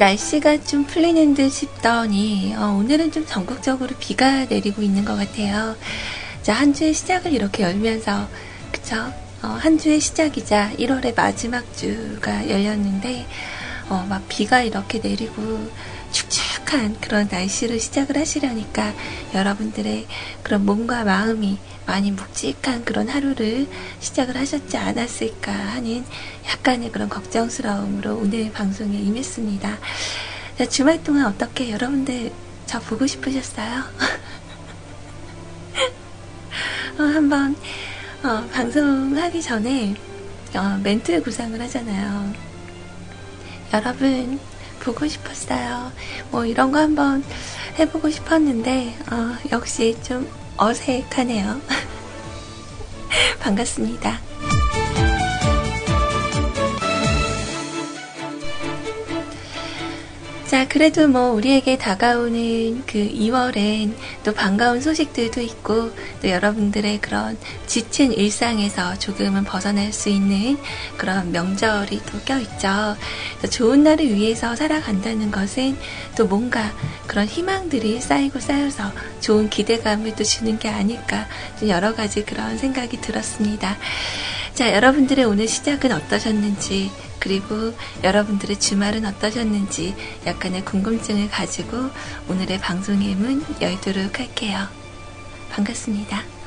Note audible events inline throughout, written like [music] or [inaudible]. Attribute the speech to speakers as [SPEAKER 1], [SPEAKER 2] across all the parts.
[SPEAKER 1] 날씨가 좀 풀리는 듯 싶더니 어, 오늘은 좀 전국적으로 비가 내리고 있는 것 같아요. 자, 한 주의 시작을 이렇게 열면서 그쵸? 어, 한 주의 시작이자 1월의 마지막 주가 열렸는데 어, 막 비가 이렇게 내리고 축축 한 그런 날씨로 시작을 하시려니까 여러분들의 그런 몸과 마음이 많이 묵직한 그런 하루를 시작을 하셨지 않았을까 하는 약간의 그런 걱정스러움으로 오늘 방송에 임했습니다. 자, 주말 동안 어떻게 여러분들 저 보고 싶으셨어요? [laughs] 어, 한번 어, 방송하기 전에 어, 멘트 구상을 하잖아요. 여러분 보고 싶었어요. 뭐 이런 거 한번 해보고 싶었는데 어, 역시 좀 어색하네요. [laughs] 반갑습니다. 자, 그래도 뭐 우리에게 다가오는 그 2월엔 또 반가운 소식들도 있고 또 여러분들의 그런 지친 일상에서 조금은 벗어날 수 있는 그런 명절이 또 껴있죠. 좋은 날을 위해서 살아간다는 것은 또 뭔가 그런 희망들이 쌓이고 쌓여서 좋은 기대감을 또 주는 게 아닐까 좀 여러 가지 그런 생각이 들었습니다. 자, 여러분들의 오늘 시작은 어떠셨는지 그리고 여러분들의 주말은 어떠셨는지 약간의 궁금증을 가지고 오늘의 방송의 문 열도록 할게요. 반갑습니다.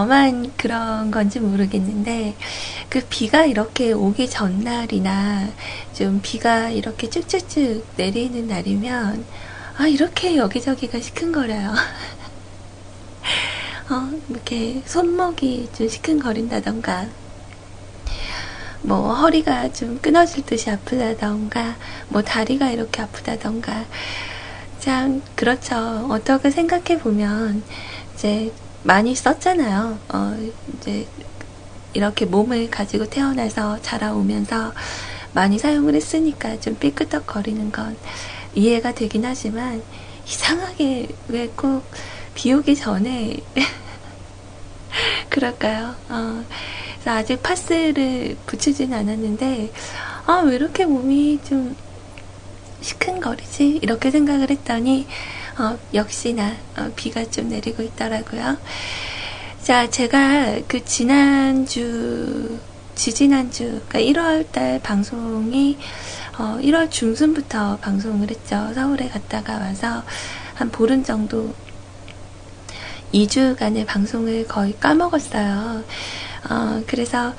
[SPEAKER 1] 저만 그런 건지 모르겠는데, 그 비가 이렇게 오기 전날이나, 좀 비가 이렇게 쭉쭉쭉 내리는 날이면, 아, 이렇게 여기저기가 시큰거려요. [laughs] 어, 이렇게 손목이 좀 시큰거린다던가, 뭐, 허리가 좀 끊어질 듯이 아프다던가, 뭐, 다리가 이렇게 아프다던가, 참, 그렇죠. 어떻게 생각해 보면, 이제, 많이 썼잖아요. 어, 이제 이렇게 몸을 가지고 태어나서 자라오면서 많이 사용을 했으니까 좀 삐끄덕거리는 건 이해가 되긴 하지만 이상하게 왜 꼭 비 오기 전에 [laughs] 그럴까요? 어, 그래서 아직 파스를 붙이진 않았는데 아, 왜 이렇게 몸이 좀 시큰거리지? 이렇게 생각을 했더니 어, 역시나 어, 비가 좀 내리고 있더라고요. 자, 제가 그 지난주, 지지난주, 그러니까 1월달 방송이 어, 1월 중순부터 방송을 했죠. 서울에 갔다가 와서 한 보름 정도 2주간의 방송을 거의 까먹었어요. 어, 그래서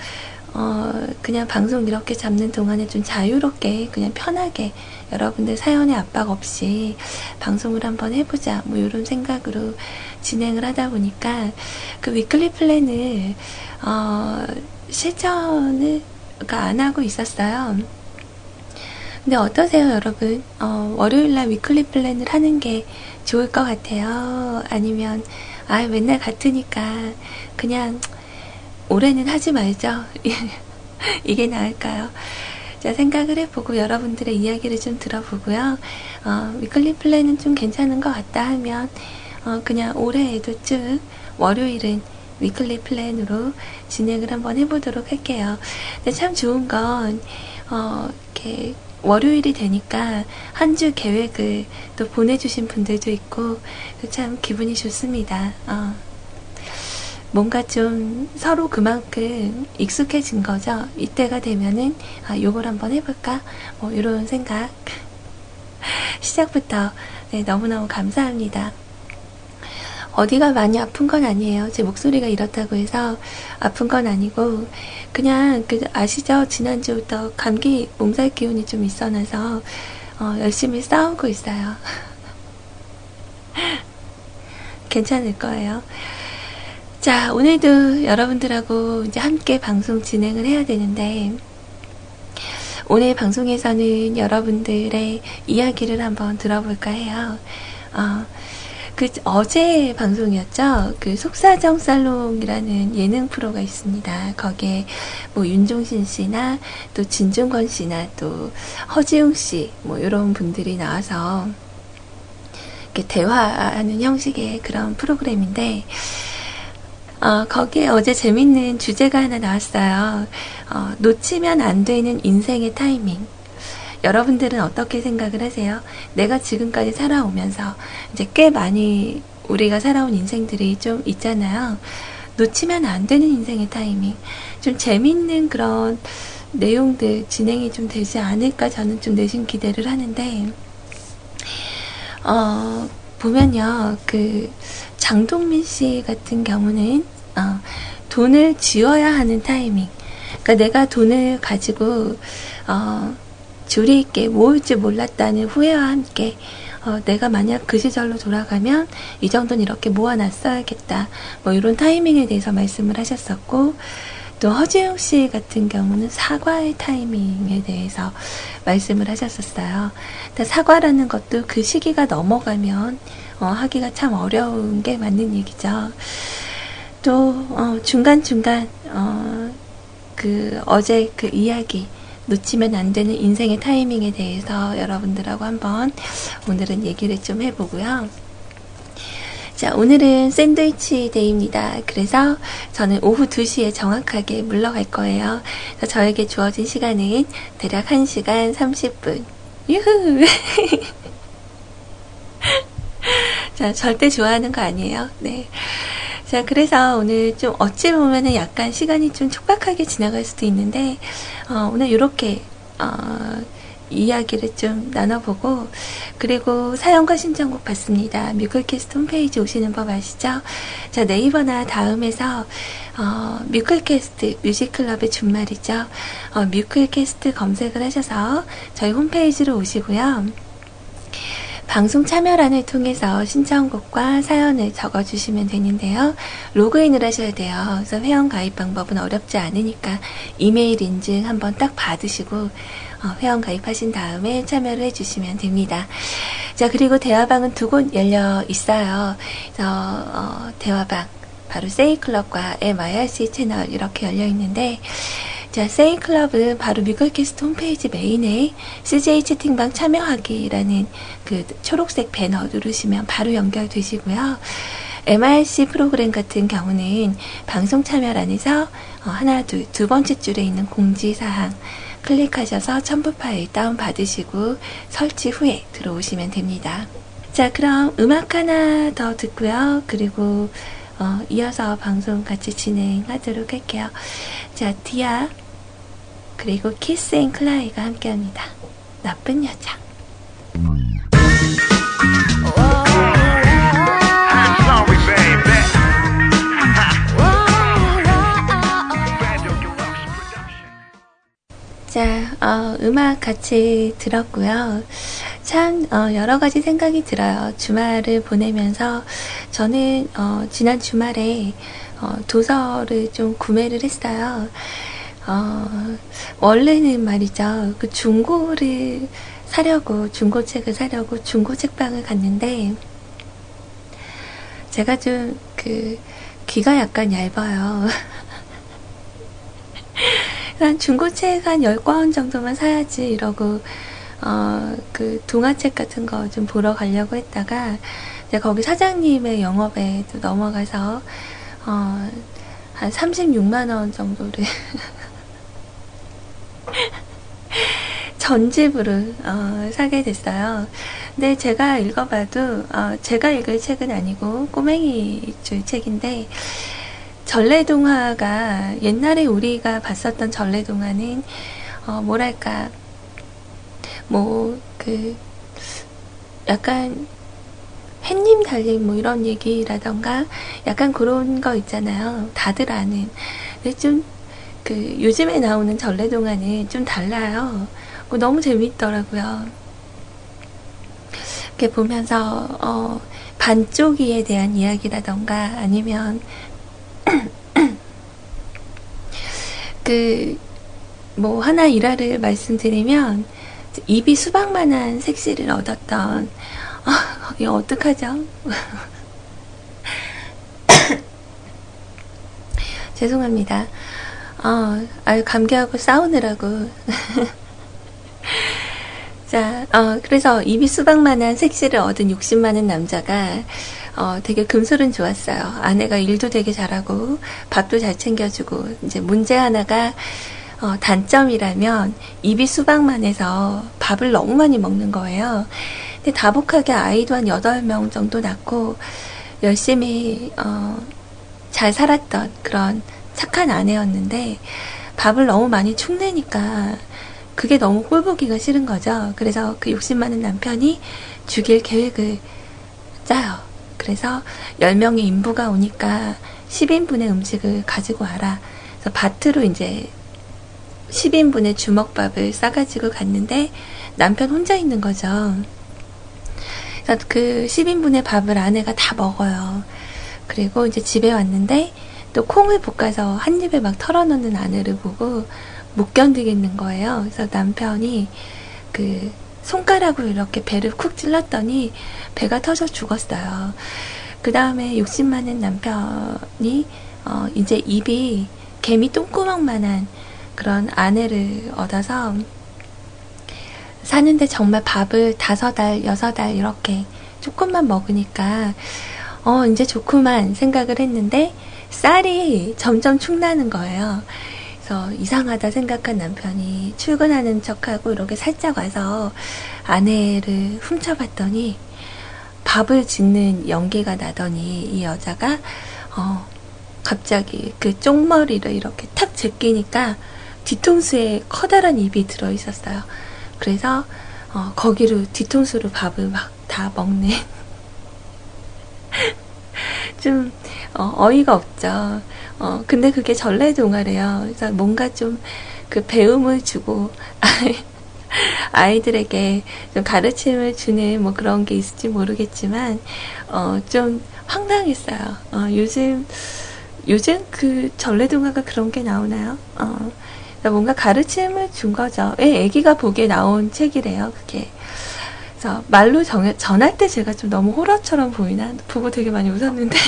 [SPEAKER 1] 어, 그냥 방송 이렇게 잡는 동안에 좀 자유롭게, 그냥 편하게, 여러분들 사연의 압박 없이 방송을 한번 해보자, 뭐, 이런 생각으로 진행을 하다 보니까, 그 weekly plan을, 어, 실천을, 안 하고 있었어요. 근데 어떠세요, 여러분? 어, 월요일날 weekly plan을 하는 게 좋을 것 같아요? 아니면, 아, 맨날 같으니까, 그냥, 올해는 하지 말죠. [laughs] 이게 나을까요? 자, 생각을 해보고 여러분들의 이야기를 좀 들어보고요. 어, weekly plan은 좀 괜찮은 것 같다 하면, 어, 그냥 올해에도 쭉 월요일은 weekly plan으로 진행을 한번 해보도록 할게요. 근데 참 좋은 건, 어, 이렇게 월요일이 되니까 한 주 계획을 또 보내주신 분들도 있고, 참 기분이 좋습니다. 어. 뭔가 좀 서로 그만큼 익숙해진 거죠. 이때가 되면은, 아, 요걸 한번 해볼까? 뭐, 이런 생각. [laughs] 시작부터, 네, 너무너무 감사합니다. 어디가 많이 아픈 건 아니에요. 제 목소리가 이렇다고 해서 아픈 건 아니고, 그냥 그 아시죠? 지난주부터 감기 몸살 기운이 좀 있어나서 어, 열심히 싸우고 있어요. [laughs] 괜찮을 거예요. 자, 오늘도 여러분들하고 이제 함께 방송 진행을 해야 되는데, 오늘 방송에서는 여러분들의 이야기를 한번 들어볼까 해요. 어, 그 어제 방송이었죠. 그 속사정 살롱이라는 예능 프로가 있습니다. 거기에 뭐 윤종신 씨나 또 진중권 씨나 또 허지웅 씨 뭐 이런 분들이 나와서 이렇게 대화하는 형식의 그런 프로그램인데 어, 거기에 어제 재밌는 주제가 하나 나왔어요. 어, 놓치면 안 되는 인생의 타이밍. 여러분들은 어떻게 생각을 하세요? 내가 지금까지 살아오면서 이제 꽤 많이 우리가 살아온 인생들이 좀 있잖아요. 놓치면 안 되는 인생의 타이밍. 좀 재밌는 그런 내용들 진행이 좀 되지 않을까 저는 좀 내심 기대를 하는데, 어, 보면요, 그, 장동민 씨 같은 경우는, 어, 돈을 지어야 하는 타이밍. 그러니까 내가 돈을 가지고, 어, 조리 있게 모을 줄 몰랐다는 후회와 함께, 어, 내가 만약 그 시절로 돌아가면 이 정도는 이렇게 모아놨어야겠다. 뭐 이런 타이밍에 대해서 말씀을 하셨었고, 또 허지웅 씨 같은 경우는 사과의 타이밍에 대해서 말씀을 하셨었어요. 사과라는 것도 그 시기가 넘어가면 어, 하기가 참 어려운 게 맞는 얘기죠. 또 어, 중간중간 어, 그 어제 그 이야기 놓치면 안 되는 인생의 타이밍에 대해서 여러분들하고 한번 오늘은 얘기를 좀 해보고요. 자, 오늘은 sandwich day입니다. 그래서 저는 오후 2시에 정확하게 물러갈 거예요. 저에게 주어진 시간은 대략 1시간 30분. 유후! [laughs] 자, 절대 좋아하는 거 아니에요. 네. 자, 그래서 오늘 좀 어찌 보면은 약간 시간이 좀 촉박하게 지나갈 수도 있는데, 어, 오늘 이렇게, 어, 이야기를 좀 나눠보고 그리고 사연과 신청곡 받습니다. 뮤클캐스트 홈페이지 오시는 법 아시죠? 자 네이버나 다음에서 어, 뮤클캐스트 뮤직클럽의 준말이죠. 어, 뮤클캐스트 검색을 하셔서 저희 홈페이지로 오시고요. 방송 참여란을 통해서 신청곡과 사연을 적어주시면 되는데요. 로그인을 하셔야 돼요. 그래서 회원 가입 방법은 어렵지 않으니까 이메일 인증 한번 딱 받으시고 어, 회원 가입하신 다음에 참여를 해주시면 됩니다. 자, 그리고 대화방은 두 곳 열려 있어요. 그래서, 어, 대화방, 바로 세이클럽과 MIRC 채널 이렇게 열려 있는데, 자, 세이클럽은 바로 뮤컬캐스트 홈페이지 메인에 CJ 채팅방 참여하기라는 그 초록색 배너 누르시면 바로 연결되시고요. MRC 프로그램 같은 경우는 방송 참여란에서 어, 하나, 둘, 두 번째 줄에 있는 공지사항, 클릭하셔서 첨부 파일 다운받으시고 설치 후에 들어오시면 됩니다. 자, 그럼 음악 하나 더 듣고요. 그리고 어, 이어서 방송 같이 진행하도록 할게요. 자, 디아 그리고 키스 앤 크라이가 함께합니다. 나쁜 여자. 자, 어, 음악 같이 들었고요. 참 어, 여러 가지 생각이 들어요. 주말을 보내면서 저는 어, 지난 주말에 어, 도서를 좀 구매를 했어요. 어, 원래는 말이죠. 그 중고를 사려고 중고책을 사려고 중고책방을 갔는데 제가 좀 그 귀가 약간 얇아요. [laughs] 한 중고책 한 10권 정도만 사야지 이러고 어, 그 동화책 같은 거 좀 보러 가려고 했다가 이제 거기 사장님의 영업에 넘어가서 어, 한 36만 원 정도를 [laughs] 전집으로 어, 사게 됐어요. 근데 제가 읽어봐도 어, 제가 읽을 책은 아니고 꼬맹이 줄 책인데 전래동화가 옛날에 우리가 봤었던 전래동화는 어 뭐랄까 뭐 그 약간 햇님 달린 뭐 이런 얘기라던가 약간 그런 거 있잖아요. 다들 아는. 근데 좀 그 요즘에 나오는 전래동화는 좀 달라요. 너무 재밌더라고요. 이렇게 보면서 어, 반쪽이에 대한 이야기라던가 아니면 [clears throat] 그 뭐 하나 일화를 말씀드리면 입이 수박만한 색시를 얻었던 아, 이거 어떡하죠? [laughs] 죄송합니다. 어, 아유, 감기하고 싸우느라고. [laughs] 자, 어, 그래서 입이 수박만한 색시를 얻은 욕심 많은 남자가 어, 되게 금술은 좋았어요. 아내가 일도 되게 잘하고 밥도 잘 챙겨주고 이제 문제 하나가 어, 단점이라면 입이 수박만 해서 밥을 너무 많이 먹는 거예요. 근데 다복하게 아이도 한 8명 정도 낳고 열심히 어, 잘 살았던 그런 착한 아내였는데 밥을 너무 많이 축내니까 그게 너무 꼴보기가 싫은 거죠. 그래서 그 욕심 많은 남편이 죽일 계획을 짜요. 그래서 10명의 인부가 오니까 10인분의 음식을 가지고 와라. 그래서 밭으로 이제 10인분의 주먹밥을 싸가지고 갔는데 남편 혼자 있는 거죠. 그래서 그 10인분의 밥을 아내가 다 먹어요. 그리고 이제 집에 왔는데 또 콩을 볶아서 한 입에 막 털어놓는 아내를 보고 못 견디겠는 거예요. 그래서 남편이 그 손가락으로 이렇게 배를 쿡 찔렀더니 배가 터져 죽었어요. 그 다음에 욕심 많은 남편이 어 이제 입이 개미 똥구멍만한 그런 아내를 얻어서 사는데 정말 밥을 다섯 알, 여섯 알 이렇게 조금만 먹으니까 어 이제 좋구만 생각을 했는데 쌀이 점점 축나는 거예요. 그래서 이상하다 생각한 남편이 출근하는 척하고 이렇게 살짝 와서 아내를 훔쳐봤더니 밥을 짓는 연기가 나더니 이 여자가 어 갑자기 그 쪽머리를 이렇게 탁 제끼니까 뒤통수에 커다란 입이 들어 있었어요. 그래서 어 거기로 뒤통수로 밥을 막 다 먹는 [laughs] 좀 어, 이가 없죠. 어, 근데 그게 전래 동화래요. 그래서 뭔가 좀 그 배움을 주고 [laughs] 아이, 들에게 좀 가르침을 주는 뭐 그런 게 있을지 모르겠지만 어, 좀 황당했어요. 어, 요즘 요즘 그 전래 동화가 그런 게 나오나요? 어, 뭔가 가르침을 준 거죠. 예, 아기가 보기에 나온 책이래요. 그게. 그래서 말로 정, 전할 때 제가 좀 너무 호러처럼 보이나 보고 되게 많이 웃었는데 [laughs]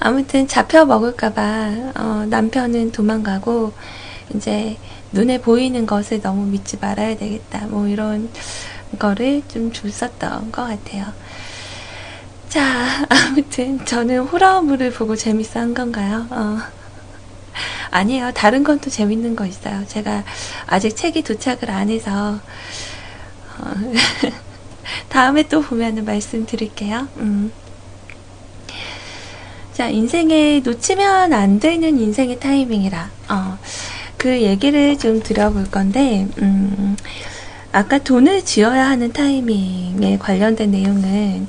[SPEAKER 1] 아무튼 잡혀 먹을까봐 어, 남편은 도망가고 이제 눈에 보이는 것을 너무 믿지 말아야 되겠다. 뭐 이런 거를 좀 줬었던 것 같아요. 자, [laughs] 아무튼 저는 호러물을 보고 재밌어 한 건가요? 어. 아니에요. 다른 건 또 재밌는 거 있어요. 제가 아직 책이 도착을 안 해서 어, [laughs] 다음에 또 보면은 말씀드릴게요. 음. 자, 인생에 놓치면 안 되는 인생의 타이밍이라. 어, 그 얘기를 좀 드려볼 건데, 음, 아까 돈을 지어야 하는 타이밍에 관련된 내용은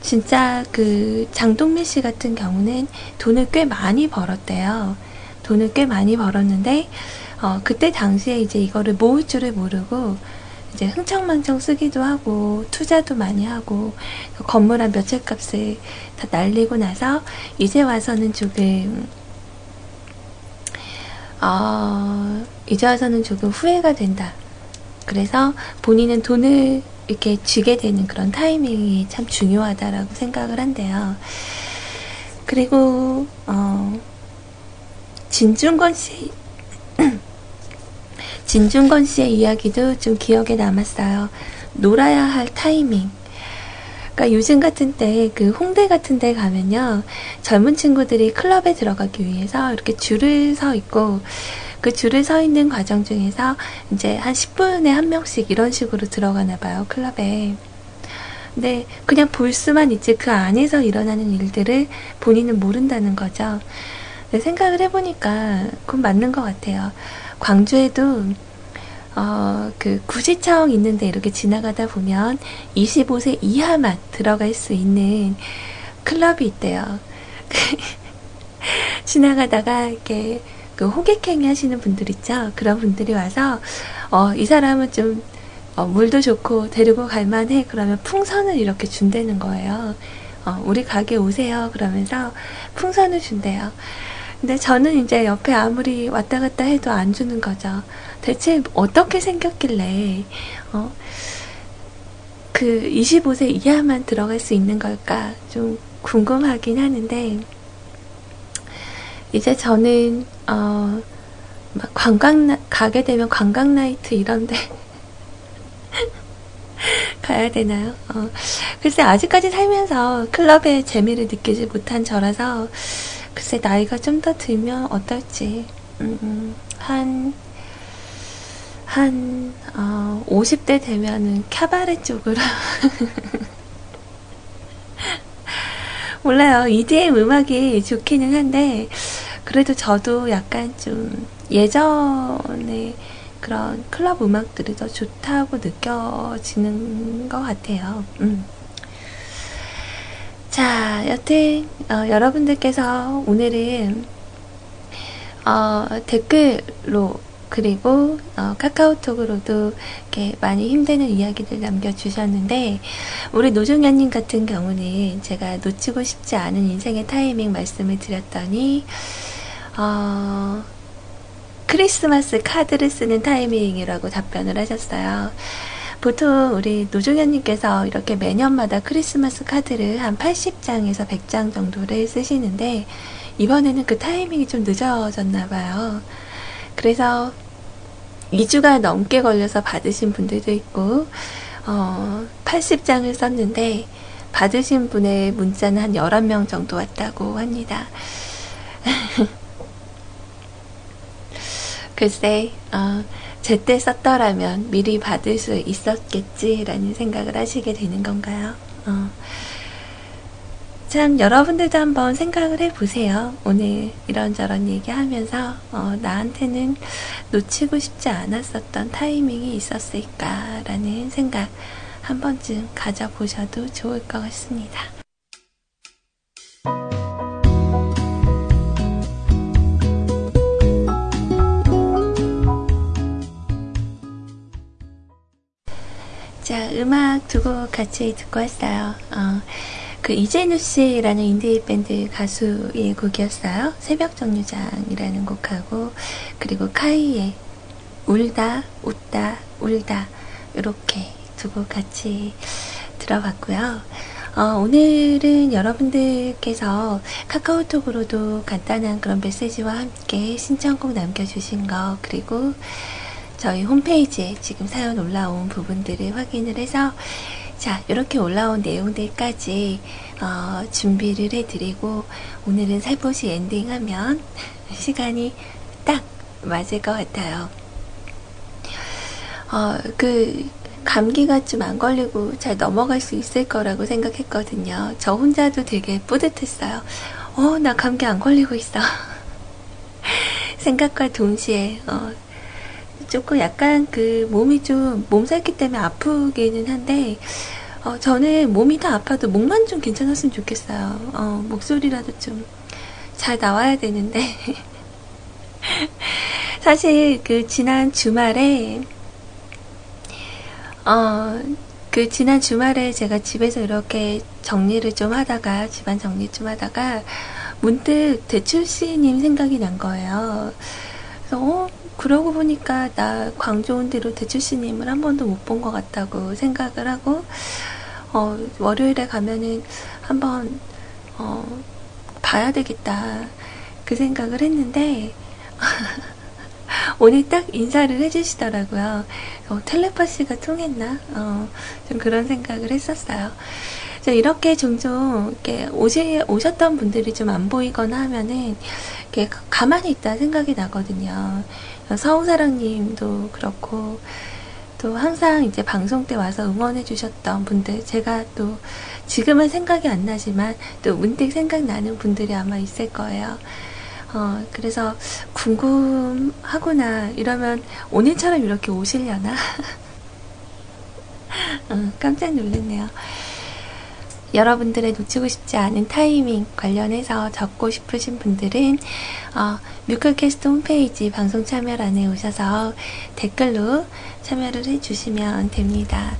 [SPEAKER 1] 진짜 그 장동민 씨 같은 경우는 돈을 꽤 많이 벌었대요. 돈을 꽤 많이 벌었는데, 어, 그때 당시에 이제 이거를 모을 줄을 모르고 이제 흥청망청 쓰기도 하고 투자도 많이 하고 건물 한 몇 채 값을 다 날리고 나서 이제 와서는 조금 어, 이제 와서는 조금 후회가 된다. 그래서 본인은 돈을 이렇게 쥐게 되는 그런 타이밍이 참 중요하다라고 생각을 한대요. 그리고 어, 진중권 씨 [clears throat] 진중건 씨의 이야기도 좀 기억에 남았어요. 놀아야 할 타이밍. 그러니까 요즘 같은 때, 그 홍대 같은 데 가면요. 젊은 친구들이 클럽에 들어가기 위해서 이렇게 줄을 서 있고, 그 줄을 서 있는 과정 중에서 이제 한 10분에 한 명씩 이런 식으로 들어가나 봐요, 클럽에. 근데 그냥 볼 수만 있지 그 안에서 일어나는 일들을 본인은 모른다는 거죠. 생각을 해보니까 그건 맞는 것 같아요. 광주에도 어, 그 구시청 있는데 이렇게 지나가다 보면 25세 이하만 들어갈 수 있는 클럽이 있대요. [laughs] 지나가다가 이렇게 그 호객행위 하시는 분들 있죠. 그런 분들이 와서 어, 이 사람은 좀 어, 물도 좋고 데리고 갈만해. 그러면 풍선을 이렇게 준다는 거예요. 어, 우리 가게 오세요. 그러면서 풍선을 준대요. 근데 저는 이제 옆에 아무리 왔다 갔다 해도 안 주는 거죠. 대체 어떻게 생겼길래, 어, 그 25세 이하만 들어갈 수 있는 걸까? 좀 궁금하긴 하는데, 이제 저는, 어, 막 관광, 가게 되면 관광 나이트 이런데, [laughs] 가야 되나요? 어, 글쎄, 아직까지 살면서 클럽의 재미를 느끼지 못한 저라서, 글쎄, 나이가 좀 더 들면 어떨지, 음, 음, 한, 한, 어, 50대 되면은 캬바레 쪽으로. [laughs] 몰라요. EDM 음악이 좋기는 한데, 그래도 저도 약간 좀 예전에 그런 클럽 음악들이 더 좋다고 느껴지는 것 같아요. 음. 자, 여튼, 어, 여러분들께서 오늘은, 어, 댓글로, 그리고, 어, 카카오톡으로도 이렇게 많이 힘드는 이야기들 남겨주셨는데, 우리 노종현님 같은 경우는 제가 놓치고 싶지 않은 인생의 타이밍 말씀을 드렸더니, 어, 크리스마스 카드를 쓰는 타이밍이라고 답변을 하셨어요. 보통 우리 노종현님께서 이렇게 매년마다 크리스마스 카드를 한 80장에서 100장 정도를 쓰시는데 이번에는 그 타이밍이 좀 늦어졌나 봐요. 그래서 2주가 넘게 걸려서 받으신 분들도 있고 어, 80장을 썼는데 받으신 분의 문자는 한 11명 정도 왔다고 합니다. [laughs] 글쎄, 어, 제때 썼더라면 미리 받을 수 있었겠지라는 생각을 하시게 되는 건가요? 어. 참, 여러분들도 한번 생각을 해보세요. 오늘 이런저런 얘기하면서, 어, 나한테는 놓치고 싶지 않았었던 타이밍이 있었을까라는 생각 한 번쯤 가져보셔도 좋을 것 같습니다. 자, 음악 두 곡 같이 듣고 왔어요. 어, 그 이재누 씨라는 인디 밴드 가수의 곡이었어요. 새벽 정류장이라는 곡하고 그리고 카이의 울다 웃다 울다 이렇게 두 곡 같이 들어봤고요. 어, 오늘은 여러분들께서 카카오톡으로도 간단한 그런 메시지와 함께 신청곡 남겨주신 거 그리고 저희 홈페이지에 지금 사연 올라온 부분들을 확인을 해서 자 이렇게 올라온 내용들까지 어, 준비를 해드리고 오늘은 살포시 엔딩하면 [laughs] 시간이 딱 맞을 것 같아요. 어, 그 감기가 좀 안 걸리고 잘 넘어갈 수 있을 거라고 생각했거든요. 저 혼자도 되게 뿌듯했어요. 어, 나 감기 안 걸리고 있어. [laughs] 생각과 동시에 어, 조금 약간 그 몸이 좀 몸살기 때문에 아프기는 한데 어, 저는 몸이 다 아파도 목만 좀 괜찮았으면 좋겠어요. 어, 목소리라도 좀 잘 나와야 되는데 [laughs] 사실 그 지난 주말에 어, 그 지난 주말에 제가 집에서 이렇게 정리를 좀 하다가 집안 정리 좀 하다가 문득 대출씨님 생각이 난 거예요. 그래서 어, 그러고 보니까 나 광주 온 뒤로 대출씨님을 한 번도 못 본 것 같다고 생각을 하고 어, 월요일에 가면은 한번 어, 봐야 되겠다 그 생각을 했는데 [laughs] 오늘 딱 인사를 해주시더라고요. 어, 텔레파시가 통했나? 어, 좀 그런 생각을 했었어요. 이렇게 종종 이렇게 오시, 오셨던 분들이 좀 안 보이거나 하면은 이렇게 가만히 있다 생각이 나거든요. 서우사랑님도 그렇고 또 항상 이제 방송 때 와서 응원해 주셨던 분들 제가 또 지금은 생각이 안 나지만 또 문득 생각나는 분들이 아마 있을 거예요. 어, 그래서 궁금하구나 이러면 오늘처럼 이렇게 오시려나? [laughs] 어, 깜짝 놀랐네요. 여러분들의 놓치고 싶지 않은 타이밍 관련해서 적고 싶으신 분들은 어, 뮤클캐스트 홈페이지 방송 참여란에 오셔서 댓글로 참여를 해주시면 됩니다.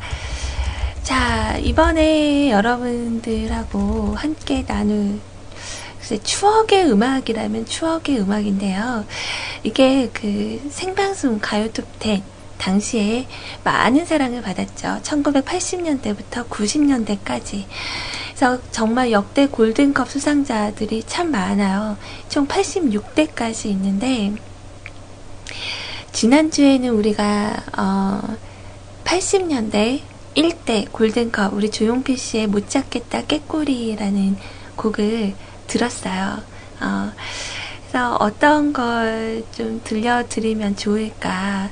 [SPEAKER 1] 자, 이번에 여러분들하고 함께 나눌 추억의 음악이라면 추억의 음악인데요. 이게 그 생방송 가요톱 10 당시에 많은 사랑을 받았죠. 1980년대부터 90년대까지. 그래서 정말 역대 골든컵 수상자들이 참 많아요. 총 86대까지 있는데, 지난주에는 우리가, 어, 80년대 1대 골든컵, 우리 조용필 씨의 못 잡겠다 깨꼬리라는 곡을 들었어요. 어, 그래서 어떤 걸 좀 들려드리면 좋을까.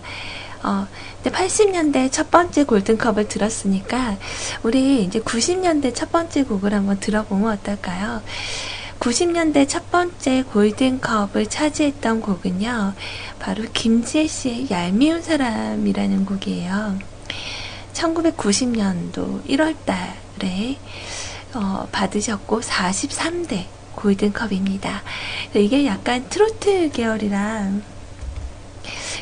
[SPEAKER 1] 어, 근데 80년대 첫 번째 골든컵을 들었으니까 우리 이제 90년대 첫 번째 곡을 한번 들어보면 어떨까요? 90년대 첫 번째 골든컵을 차지했던 곡은요, 바로 김지혜 씨의 얄미운 사람이라는 곡이에요. 1990년도 1월달에 어, 받으셨고 43대 골든컵입니다. 이게 약간 트로트 계열이랑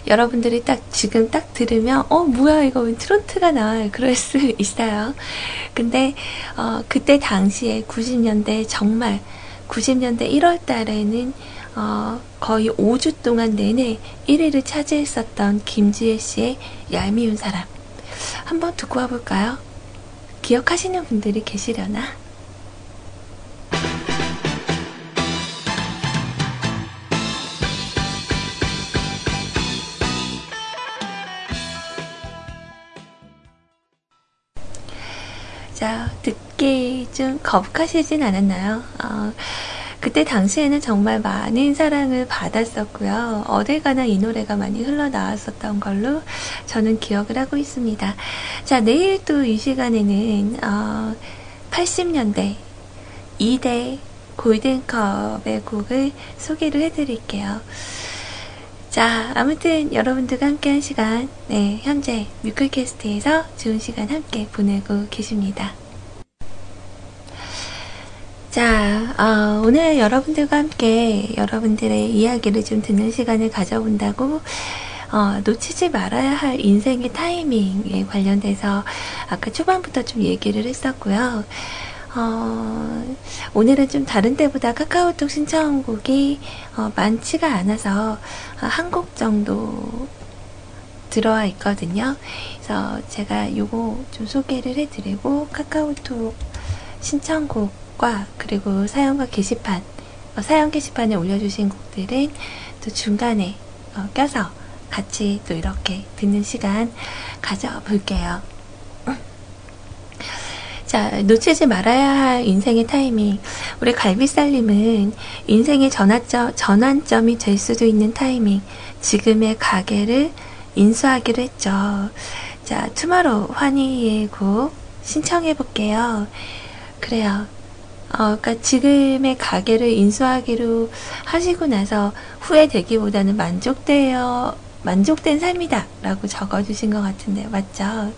[SPEAKER 1] 여러분들이 딱 지금 딱 들으면 어 뭐야 이거 왜 트로트가 나와 그럴 수 [laughs] 있어요. 근데 어 그때 당시에 90년대 정말 90년대 1월 달에는 어 거의 5주 동안 내내 1위를 차지했었던 김지혜 씨의 얄미운 사람 한번 듣고 와볼까요? 기억하시는 분들이 계시려나? 자, 듣기 좀 거북하시진 않았나요? 어, 그때 당시에는 정말 많은 사랑을 받았었고요. 어딜 가나 이 노래가 많이 흘러나왔었던 걸로 저는 기억을 하고 있습니다. 자, 내일 또 이 시간에는 어, 80년대 2대 골든컵의 곡을 소개를 해드릴게요. 자, 아무튼 여러분들과 함께한 시간, 네, 현재 뮤클캐스트에서 좋은 시간 함께 보내고 계십니다. 자, 어, 오늘 여러분들과 함께 여러분들의 이야기를 좀 듣는 시간을 가져본다고 어, 놓치지 말아야 할 인생의 타이밍에 관련돼서 아까 초반부터 좀 얘기를 했었고요. 어, 오늘은 좀 다른 때보다 카카오톡 신청곡이 어, 많지가 않아서 한 곡 정도 들어와 있거든요. 그래서 제가 요거 좀 소개를 해드리고 카카오톡 신청곡과 그리고 사연과 게시판 어, 사연 게시판에 올려주신 곡들은 또 중간에 어, 껴서 같이 또 이렇게 듣는 시간 가져볼게요. 자, 놓치지 말아야 할 인생의 타이밍. 우리 갈비살님은 인생의 전환점, 전환점이 될 수도 있는 타이밍. 지금의 가게를 인수하기로 했죠. 자, 투마로 환희의 곡 신청해 볼게요. 그래요. 어, 그니까 지금의 가게를 인수하기로 하시고 나서 후회되기보다는 만족되어, 만족된 삶이다. 라고 적어주신 것 같은데, 맞죠?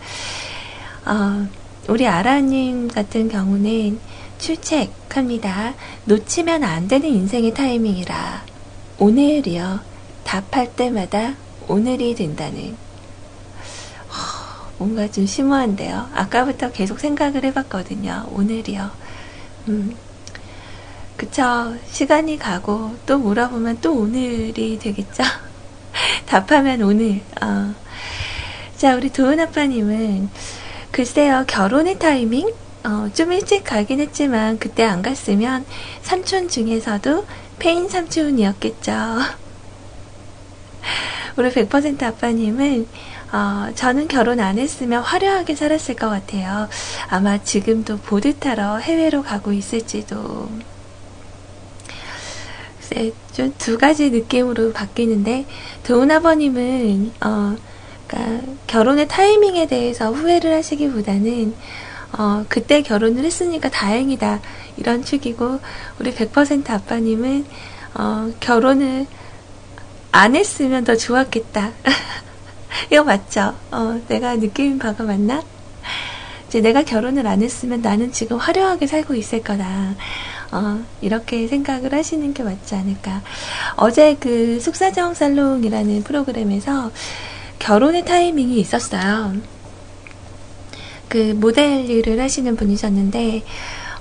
[SPEAKER 1] 어, 우리 아라님 같은 경우는 출첵합니다. 놓치면 안 되는 인생의 타이밍이라 오늘이요. 답할 때마다 오늘이 된다는 뭔가 좀 심오한데요. 아까부터 계속 생각을 해봤거든요. 오늘이요. 음, 그쵸. 시간이 가고 또 물어보면 또 오늘이 되겠죠. [laughs] 답하면 오늘. 어. 자, 우리 도은 아빠님은 글쎄요, 결혼의 타이밍? 어, 좀 일찍 가긴 했지만 그때 안 갔으면 삼촌 중에서도 폐인 삼촌이었겠죠. [laughs] 우리 100% 아빠님은 어, 저는 결혼 안 했으면 화려하게 살았을 것 같아요. 아마 지금도 보드 타러 해외로 가고 있을지도. 좀 두 가지 느낌으로 바뀌는데, 도훈 아버님은, 어, 그러니까 결혼의 타이밍에 대해서 후회를 하시기보다는 어, 그때 결혼을 했으니까 다행이다 이런 축이고 우리 100% 아빠님은 어, 결혼을 안 했으면 더 좋았겠다. [laughs] 이거 맞죠? 어, 내가 느낀 바가 맞나? 이제 내가 결혼을 안 했으면 나는 지금 화려하게 살고 있을 거다. 어, 이렇게 생각을 하시는 게 맞지 않을까. 어제 그 숙사정 살롱이라는 프로그램에서 결혼의 타이밍이 있었어요. 그 모델 일을 하시는 분이셨는데,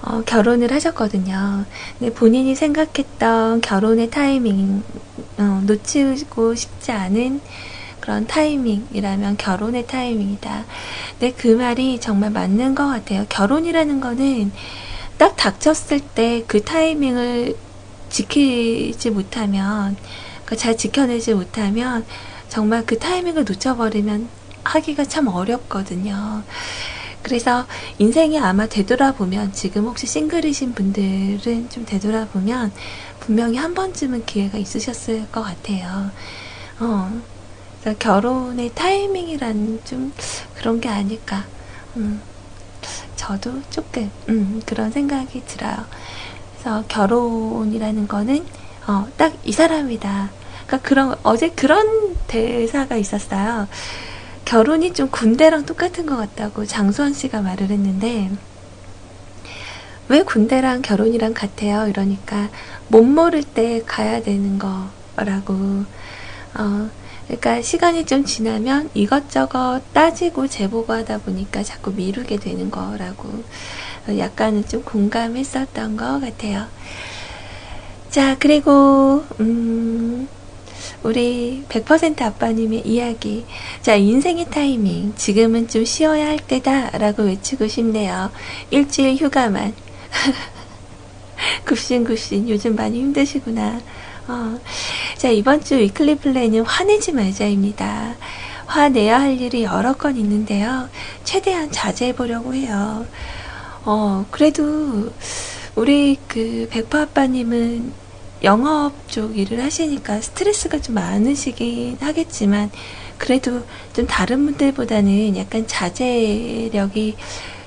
[SPEAKER 1] 어, 결혼을 하셨거든요. 근데 본인이 생각했던 결혼의 타이밍, 어, 놓치고 싶지 않은 그런 타이밍이라면 결혼의 타이밍이다. 근데 그 말이 정말 맞는 것 같아요. 결혼이라는 거는 딱 닥쳤을 때 그 타이밍을 지키지 못하면, 그러니까 잘 지켜내지 못하면 정말 그 타이밍을 놓쳐버리면 하기가 참 어렵거든요. 그래서 인생이 아마 되돌아보면 지금 혹시 싱글이신 분들은 좀 되돌아보면 분명히 한 번쯤은 기회가 있으셨을 것 같아요. 어, 결혼의 타이밍이란 좀 그런 게 아닐까. 음, 저도 조금 음, 그런 생각이 들어요. 그래서 결혼이라는 거는 어, 딱 이 사람이다. 그러니까 그런 어제 그런 대사가 있었어요. 결혼이 좀 군대랑 똑같은 것 같다고 장수원 씨가 말을 했는데, 왜 군대랑 결혼이랑 같아요? 이러니까, 못 모를 때 가야 되는 거라고, 어, 그러니까 시간이 좀 지나면 이것저것 따지고 재보고 하다 보니까 자꾸 미루게 되는 거라고, 약간은 좀 공감했었던 것 같아요. 자, 그리고, 음, 우리 100% 아빠님의 이야기. 자, 인생의 타이밍. 지금은 좀 쉬어야 할 때다. 라고 외치고 싶네요. 일주일 휴가만. [laughs] 굽신굽신. 요즘 많이 힘드시구나. 어. 자, 이번 주 위클리 플랜은 화내지 말자입니다. 화내야 할 일이 여러 건 있는데요. 최대한 자제해 보려고 해요. 어, 그래도 우리 그 백퍼 아빠님은 영업 쪽 일을 하시니까 스트레스가 좀 많으시긴 하겠지만 그래도 좀 다른 분들보다는 약간 자제력이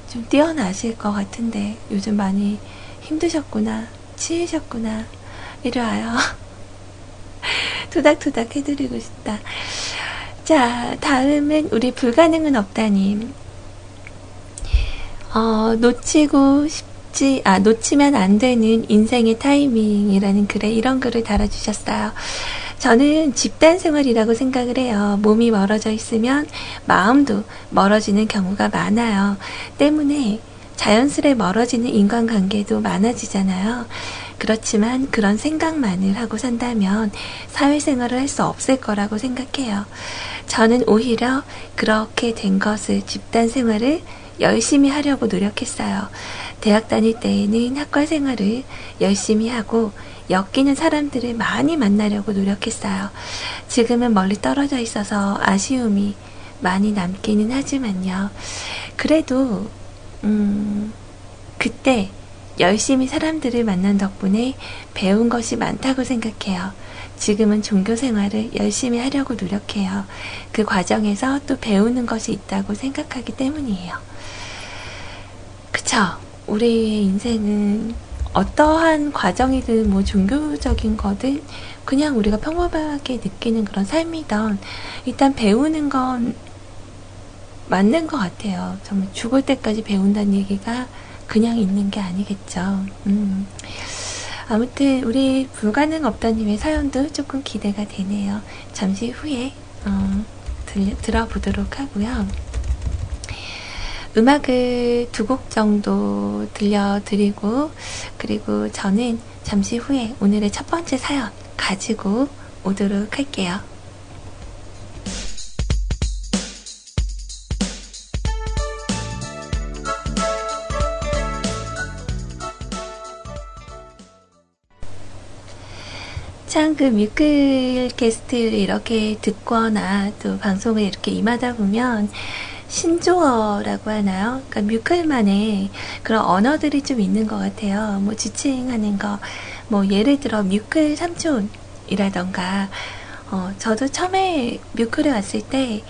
[SPEAKER 1] 좀 뛰어나실 것 같은데 요즘 많이 힘드셨구나 치이셨구나 이리 와요. 토닥토닥 해드리고 싶다. 자 다음은 우리 불가능은 없다님. 어, 놓치고 싶 놓치, 아, 놓치면 안 되는 인생의 타이밍이라는 글에 이런 글을 달아주셨어요. 저는 집단 생활이라고 생각을 해요. 몸이 멀어져 있으면 마음도 멀어지는 경우가 많아요. 때문에 자연스레 멀어지는 인간관계도 많아지잖아요. 그렇지만 그런 생각만을 하고 산다면 사회생활을 할 수 없을 거라고 생각해요. 저는 오히려 그렇게 된 것을 집단 생활을 열심히 하려고 노력했어요. 대학 다닐 때에는 학과 생활을 열심히 하고 엮이는 사람들을 많이 만나려고 노력했어요. 지금은 멀리 떨어져 있어서 아쉬움이 많이 남기는 하지만요. 그래도, 음, 그때 열심히 사람들을 만난 덕분에 배운 것이 많다고 생각해요. 지금은 종교 생활을 열심히 하려고 노력해요. 그 과정에서 또 배우는 것이 있다고 생각하기 때문이에요. 그쵸? 우리의 인생은 어떠한 과정이든 뭐 종교적인 거든 그냥 우리가 평범하게 느끼는 그런 삶이던 일단 배우는 건 맞는 것 같아요. 정말 죽을 때까지 배운다는 얘기가 그냥 있는 게 아니겠죠. 음. 아무튼 우리 불가능 없다님의 사연도 조금 기대가 되네요. 잠시 후에 어, 들, 들어보도록 하고요. 음악을 두 곡 정도 들려드리고 그리고 저는 잠시 후에 오늘의 첫 번째 사연 가지고 오도록 할게요. 참그 뮤클 게스트를 이렇게 듣거나 또 방송에 이렇게 임하다 보면 신조어라고 하나요? 그러니까 뮤클만의 그런 언어들이 좀 있는 것 같아요. 뭐 지칭하는 거, 뭐 예를 들어 뮤클 삼촌이라던가, 어, 저도 처음에 뮤클에 왔을 때,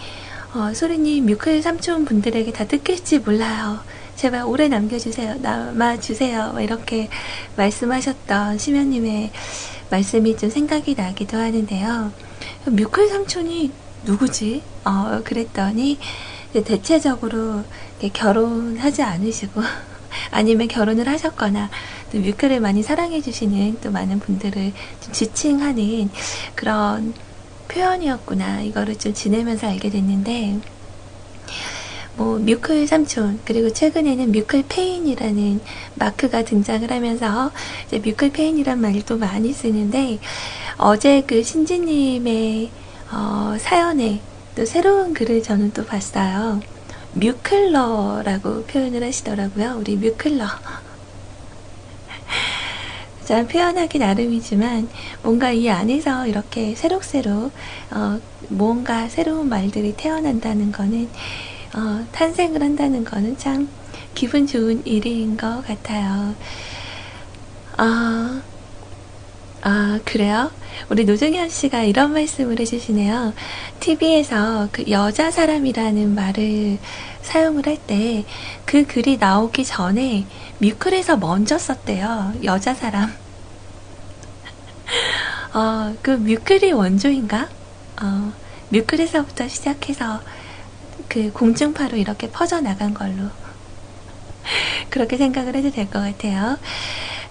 [SPEAKER 1] 어, 소리님 뮤클 삼촌 분들에게 다 뜯길지 몰라요. 제발 오래 남겨주세요. 남아주세요. 이렇게 말씀하셨던 심연님의 말씀이 좀 생각이 나기도 하는데요. 뮤클 삼촌이 누구지? 어, 그랬더니 대체적으로 결혼하지 않으시고 [laughs] 아니면 결혼을 하셨거나 또 뮤클을 많이 사랑해 주시는 또 많은 분들을 좀 지칭하는 그런 표현이었구나. 이거를 좀 지내면서 알게 됐는데 뭐 뮤클 삼촌 그리고 최근에는 뮤클 페인이라는 마크가 등장을 하면서 이제 뮤클 페인이란 말도 많이 쓰는데 어제 그 신지님의 어, 사연에 또 새로운 글을 저는 또 봤어요. 뮤클러라고 표현을 하시더라고요. 우리 뮤클러. [laughs] 참 표현하기 나름이지만 뭔가 이 안에서 이렇게 새록새록 어, 뭔가 새로운 말들이 태어난다는 거는 어, 탄생을 한다는 거는 참 기분 좋은 일인 것 같아요. 아, 아, 그래요? 우리 노정현 씨가 이런 말씀을 해주시네요. TV에서 그 여자 사람이라는 말을 사용을 할 때 그 글이 나오기 전에 뮤클에서 먼저 썼대요. 여자 사람. [laughs] 어, 그 뮤클이 원조인가? 어, 뮤클에서부터 시작해서 그 공중파로 이렇게 퍼져나간 걸로. [laughs] 그렇게 생각을 해도 될 것 같아요.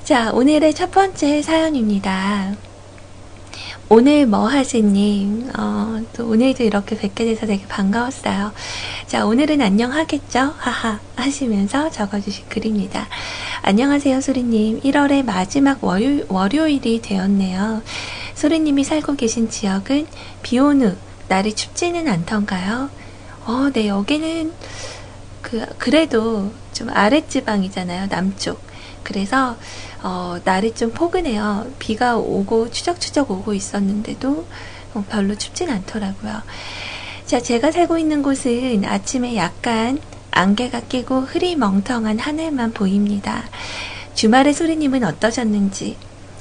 [SPEAKER 1] 자, 오늘의 첫 번째 사연입니다. 오늘 뭐 하시님? 어, 또 오늘도 이렇게 뵙게 돼서 되게 반가웠어요. 자, 오늘은 안녕 하겠죠? 하하 하시면서 적어주신 글입니다. 안녕하세요, 소리님. 1월의 마지막 월요, 월요일이 되었네요. 소리님이 살고 계신 지역은 비 온 후 날이 춥지는 않던가요? 어, 네, 여기는 그, 그래도 좀 아랫지방이잖아요, 남쪽. 그래서 어, 날이 좀 포근해요. 비가 오고 추적추적 오고 있었는데도 어, 별로 춥진 않더라고요. 자, 제가 살고 있는 곳은 아침에 약간 안개가 끼고 흐리멍텅한 하늘만 보입니다. 주말에 소리님은 어떠셨는지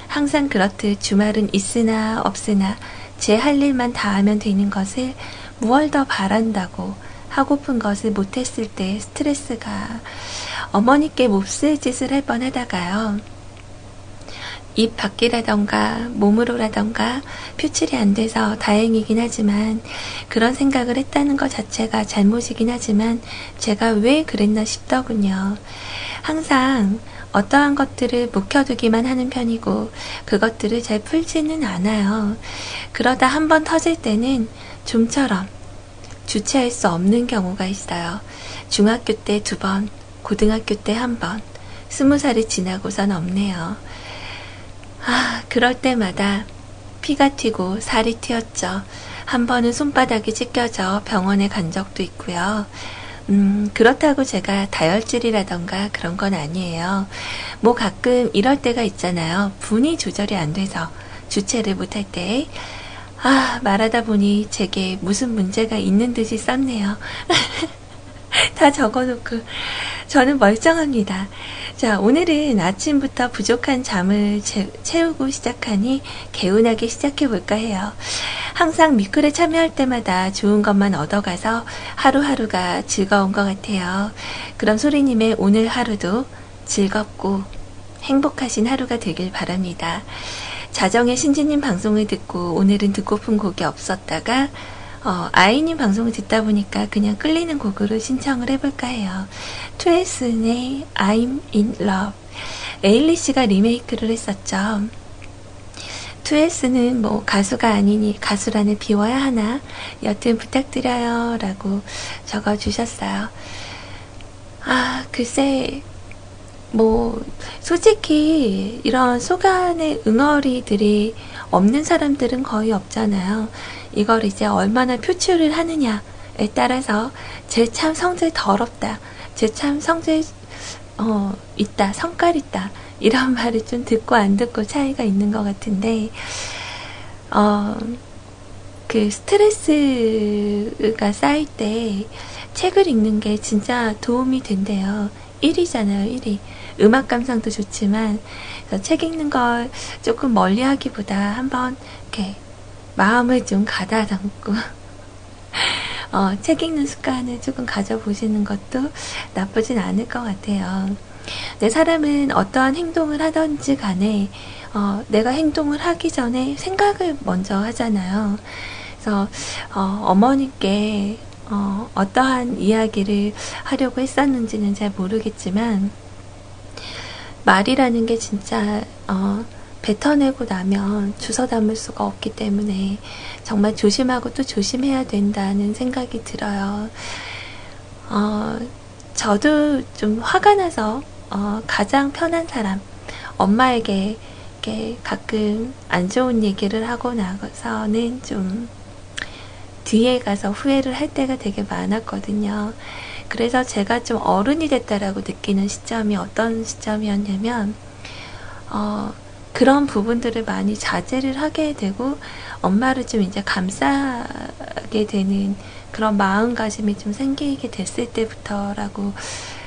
[SPEAKER 1] 항상 그렇듯 주말은 있으나 없으나 제 할 일만 다 하면 되는 것을 무얼 더 바란다고 하고픈 것을 못했을 때 스트레스가 어머니께 몹쓸 짓을 할 뻔하다가요. 입 밖이라던가 몸으로라던가 표출이 안 돼서 다행이긴 하지만 그런 생각을 했다는 것 자체가 잘못이긴 하지만 제가 왜 그랬나 싶더군요. 항상 어떠한 것들을 묵혀두기만 하는 편이고 그것들을 잘 풀지는 않아요. 그러다 한 번 터질 때는 좀처럼 주체할 수 없는 경우가 있어요. 중학교 때 두 번, 고등학교 때 한 번, 스무 살이 지나고선 없네요. 아, 그럴 때마다 피가 튀고 살이 튀었죠. 한 번은 손바닥이 찢겨져 병원에 간 적도 있고요. 음, 그렇다고 제가 다혈질이라던가 그런 건 아니에요. 뭐 가끔 이럴 때가 있잖아요. 분이 조절이 안 돼서 주체를 못할 때. 아, 말하다 보니 제게 무슨 문제가 있는 듯이 썼네요. [laughs] 다 적어놓고 저는 멀쩡합니다. 자, 오늘은 아침부터 부족한 잠을 채우고 시작하니 개운하게 시작해볼까 해요. 항상 미클에 참여할 때마다 좋은 것만 얻어가서 하루하루가 즐거운 것 같아요. 그럼 소리님의 오늘 하루도 즐겁고 행복하신 하루가 되길 바랍니다. 자정에 신지님 방송을 듣고 오늘은 듣고픈 곡이 없었다가 어, 아이님 방송을 듣다 보니까 그냥 끌리는 곡으로 신청을 해볼까 해요. 트웨슨의 I'm in love. 에일리 씨가 리메이크를 했었죠. 트웨스는 뭐 가수가 아니니 가수란을 비워야 하나 여튼 부탁드려요 라고 적어주셨어요. 아 글쎄 뭐 솔직히 이런 소간의 응어리들이 없는 사람들은 거의 없잖아요. 이걸 이제 얼마나 표출을 하느냐에 따라서 제 참 성질 더럽다. 제 참 성질 어 있다. 성깔 있다. 이런 [laughs] 말을 좀 듣고 안 듣고 차이가 있는 것 같은데 어 그 스트레스가 쌓일 때 책을 읽는 게 진짜 도움이 된대요. 1위잖아요, 1위. 음악 감상도 좋지만, 책 읽는 걸 조금 멀리 하기보다 한번 이렇게 마음을 좀 가다듬고 [laughs] 어, 책 읽는 습관을 조금 가져보시는 것도 나쁘진 않을 것 같아요. 내 사람은 어떠한 행동을 하던지 간에 어, 내가 행동을 하기 전에 생각을 먼저 하잖아요. 그래서 어, 어머니께 어, 어떠한 이야기를 하려고 했었는지는 잘 모르겠지만, 말이라는 게 진짜, 어, 뱉어내고 나면 주워 담을 수가 없기 때문에 정말 조심하고 또 조심해야 된다는 생각이 들어요. 어, 저도 좀 화가 나서, 어, 가장 편한 사람, 엄마에게 이렇게 가끔 안 좋은 얘기를 하고 나서는 좀 뒤에 가서 후회를 할 때가 되게 많았거든요. 그래서 제가 좀 어른이 됐다라고 느끼는 시점이 어떤 시점이었냐면, 어, 그런 부분들을 많이 자제를 하게 되고, 엄마를 좀 이제 감싸게 되는 그런 마음가짐이 좀 생기게 됐을 때부터라고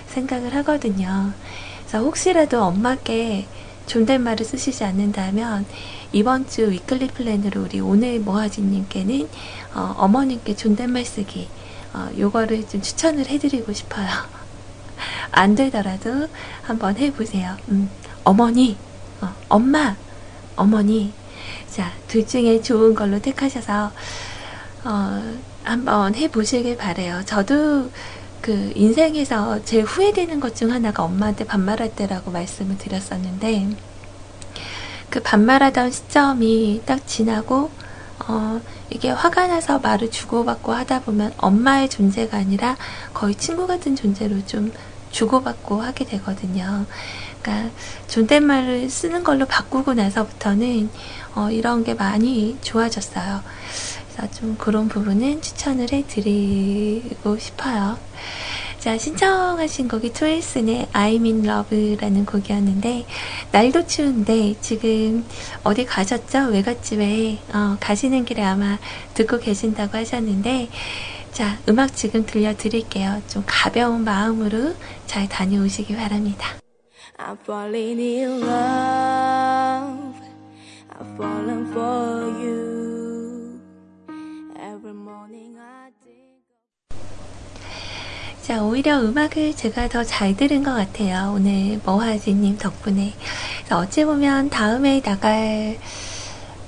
[SPEAKER 1] 생각을 하거든요. 그래서 혹시라도 엄마께 존댓말을 쓰시지 않는다면 이번 주 위클리 플랜으로 우리 오늘 모하지님께는 어, 머님께 존댓말 쓰기 어, 요거를 좀 추천을 해드리고 싶어요. [laughs] 안 되더라도 한번 해보세요. 음, 어머니, 어, 엄마, 어머니. 자, 둘 중에 좋은 걸로 택하셔서 어, 한번 해보시길 바래요. 저도 그 인생에서 제일 후회되는 것 중 하나가 엄마한테 반말할 때라고 말씀을 드렸었는데 그 반말하던 시점이 딱 지나고 어 이게 화가 나서 말을 주고받고 하다 보면 엄마의 존재가 아니라 거의 친구 같은 존재로 좀 주고받고 하게 되거든요. 그러니까 존댓말을 쓰는 걸로 바꾸고 나서부터는 어 이런 게 많이 좋아졌어요. 그래서 좀 그런 부분은 추천을 해드리고 싶어요. 자, 신청하신 곡이 트웨이슨의 I'm in Love라는 곡이었는데, 날도 추운데, 지금 어디 가셨죠? 외갓집에, 어, 가시는 길에 아마 듣고 계신다고 하셨는데, 자, 음악 지금 들려드릴게요. 좀 가벼운 마음으로 잘 다녀오시기 바랍니다. I'm falling in love. I'm falling for you. Every morning I 자, 오히려 음악을 제가 더 잘 들은 것 같아요. 오늘 머하지님 덕분에. 어찌 보면 다음에 나갈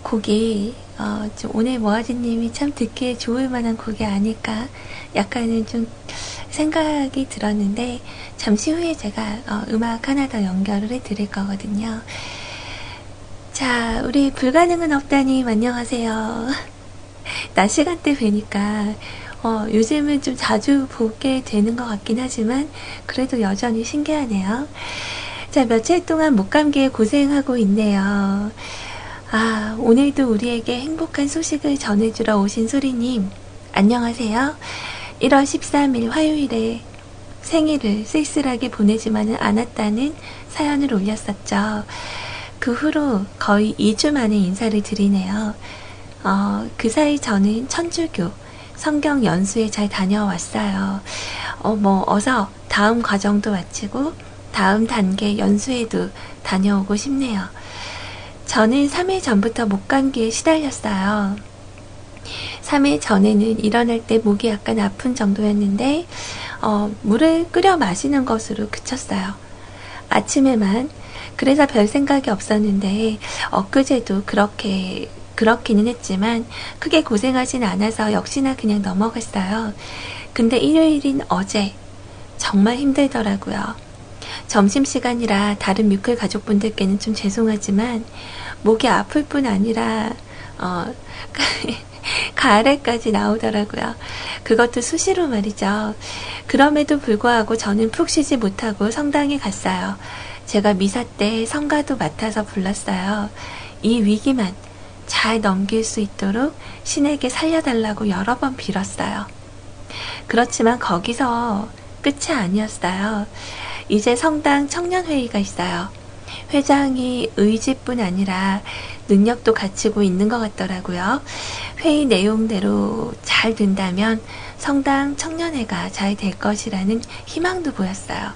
[SPEAKER 1] 곡이, 어, 오늘 머하지님이 참 듣기에 좋을 만한 곡이 아닐까. 약간은 좀 생각이 들었는데, 잠시 후에 제가 어, 음악 하나 더 연결을 해 드릴 거거든요. 자, 우리 불가능은 없다님 안녕하세요. [laughs] 낮 시간대 뵈니까 어, 요즘은 좀 자주 보게 되는 것 같긴 하지만 그래도 여전히 신기하네요. 자, 며칠 동안 목감기에 고생하고 있네요. 아, 오늘도 우리에게 행복한 소식을 전해주러 오신 소리님, 안녕하세요. 1월 13일 화요일에 생일을 쓸쓸하게 보내지만은 않았다는 사연을 올렸었죠. 그 후로 거의 2주 만에 인사를 드리네요. 어, 그 사이 저는 천주교, 성경 연수에 잘 다녀왔어요. 어, 뭐, 어서 다음 과정도 마치고 다음 단계 연수에도 다녀오고 싶네요. 저는 3일 전부터 목감기에 시달렸어요. 3일 전에는 일어날 때 목이 약간 아픈 정도였는데, 어, 물을 끓여 마시는 것으로 그쳤어요. 아침에만. 그래서 별 생각이 없었는데, 엊그제도 그렇게 그렇기는 했지만 크게 고생하진 않아서 역시나 그냥 넘어갔어요. 근데 일요일인 어제 정말 힘들더라고요. 점심시간이라 다른 뮤클 가족분들께는 좀 죄송하지만 목이 아플 뿐 아니라 어, [laughs] [laughs] 가래까지 나오더라고요. 그것도 수시로 말이죠. 그럼에도 불구하고 저는 푹 쉬지 못하고 성당에 갔어요. 제가 미사 때 성가도 맡아서 불렀어요. 이 위기만 잘 넘길 수 있도록 신에게 살려달라고 여러 번 빌었어요. 그렇지만 거기서 끝이 아니었어요. 이제 성당 청년회의가 있어요. 회장이 의지뿐 아니라 능력도 갖추고 있는 것 같더라고요. 회의 내용대로 잘 된다면 성당 청년회가 잘 될 것이라는 희망도 보였어요.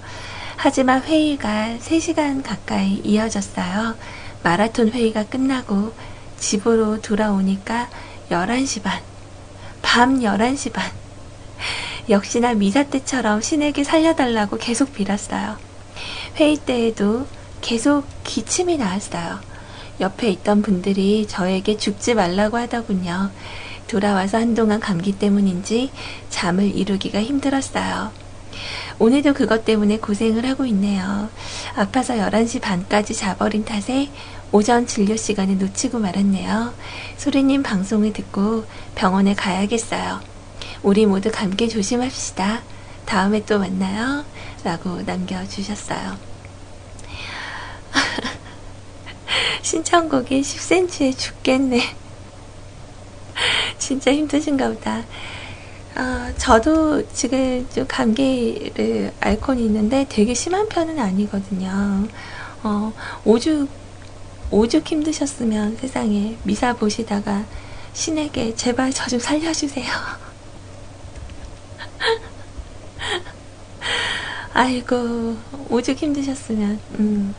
[SPEAKER 1] 하지만 회의가 3시간 가까이 이어졌어요. 마라톤 회의가 끝나고 집으로 돌아오니까 11시 반. 밤 11시 반. 역시나 미사 때처럼 신에게 살려달라고 계속 빌었어요. 회의 때에도 계속 기침이 나왔어요. 옆에 있던 분들이 저에게 죽지 말라고 하더군요. 돌아와서 한동안 감기 때문인지 잠을 이루기가 힘들었어요. 오늘도 그것 때문에 고생을 하고 있네요. 아파서 11시 반까지 자버린 탓에 오전 진료 시간에 놓치고 말았네요. 소리님 방송을 듣고 병원에 가야겠어요. 우리 모두 감기 조심합시다. 다음에 또 만나요. 라고 남겨주셨어요. [laughs] 신청곡이 10cm에 죽겠네. [laughs] 진짜 힘드신가 보다. 어, 저도 지금 좀 감기를 앓고 있는데 되게 심한 편은 아니거든요. 어, 오죽, 오죽 힘드셨으면 세상에 미사 보시다가 신에게 제발 저 좀 살려주세요. [laughs] 아이고, 오죽 힘드셨으면, 음.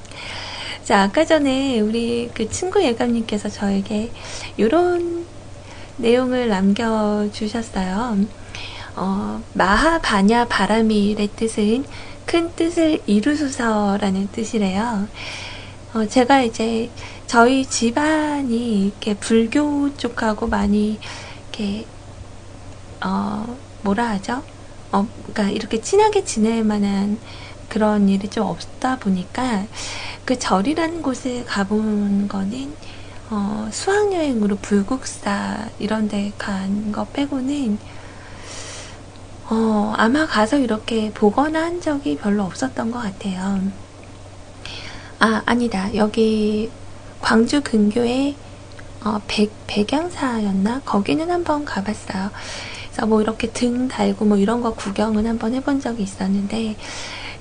[SPEAKER 1] 자, 아까 전에 우리 그 친구 예감님께서 저에게 이런 내용을 남겨주셨어요. 어, 마하바냐 바람이의 뜻은 큰 뜻을 이루소서라는 뜻이래요. 어, 제가 이제 저희 집안이 이렇게 불교 쪽하고 많이 이렇게 어, 뭐라 하죠? 어, 그러니까 이렇게 친하게 지낼 만한 그런 일이 좀 없다 보니까 그 절이라는 곳에 가본 거는 어, 수학여행으로 불국사 이런 데 간 거 빼고는 어, 아마 가서 이렇게 보거나 한 적이 별로 없었던 것 같아요. 아, 아니다. 여기 광주 근교에 어, 백, 백양사였나? 거기는 한번 가봤어요. 그래서 뭐 이렇게 등 달고 뭐 이런 거 구경은 한번 해본 적이 있었는데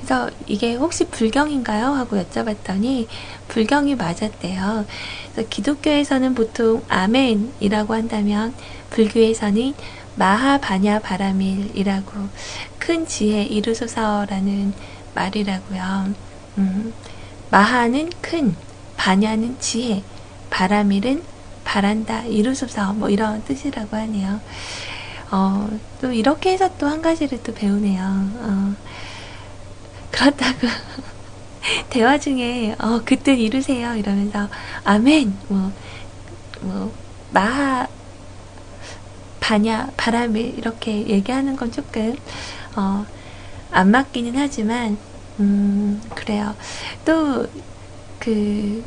[SPEAKER 1] 그래서 이게 혹시 불경인가요? 하고 여쭤봤더니 불경이 맞았대요. 그래서 기독교에서는 보통 아멘이라고 한다면 불교에서는 마하바냐 바라밀이라고 큰 지혜 이루소서라는 말이라고요. 음, 마하는 큰, 바냐는 지혜, 바라밀은 바란다, 이루소서 뭐 이런 뜻이라고 하네요. 어, 또 이렇게 해서 또 한 가지를 또 배우네요. 어, 그렇다고. [laughs] 대화 중에 어, 그뜻 이루세요. 이러면서 아멘! 뭐, 뭐 마하 바냐 바람을 이렇게 얘기하는 건 조금 어, 안 맞기는 하지만 음 그래요. 또 그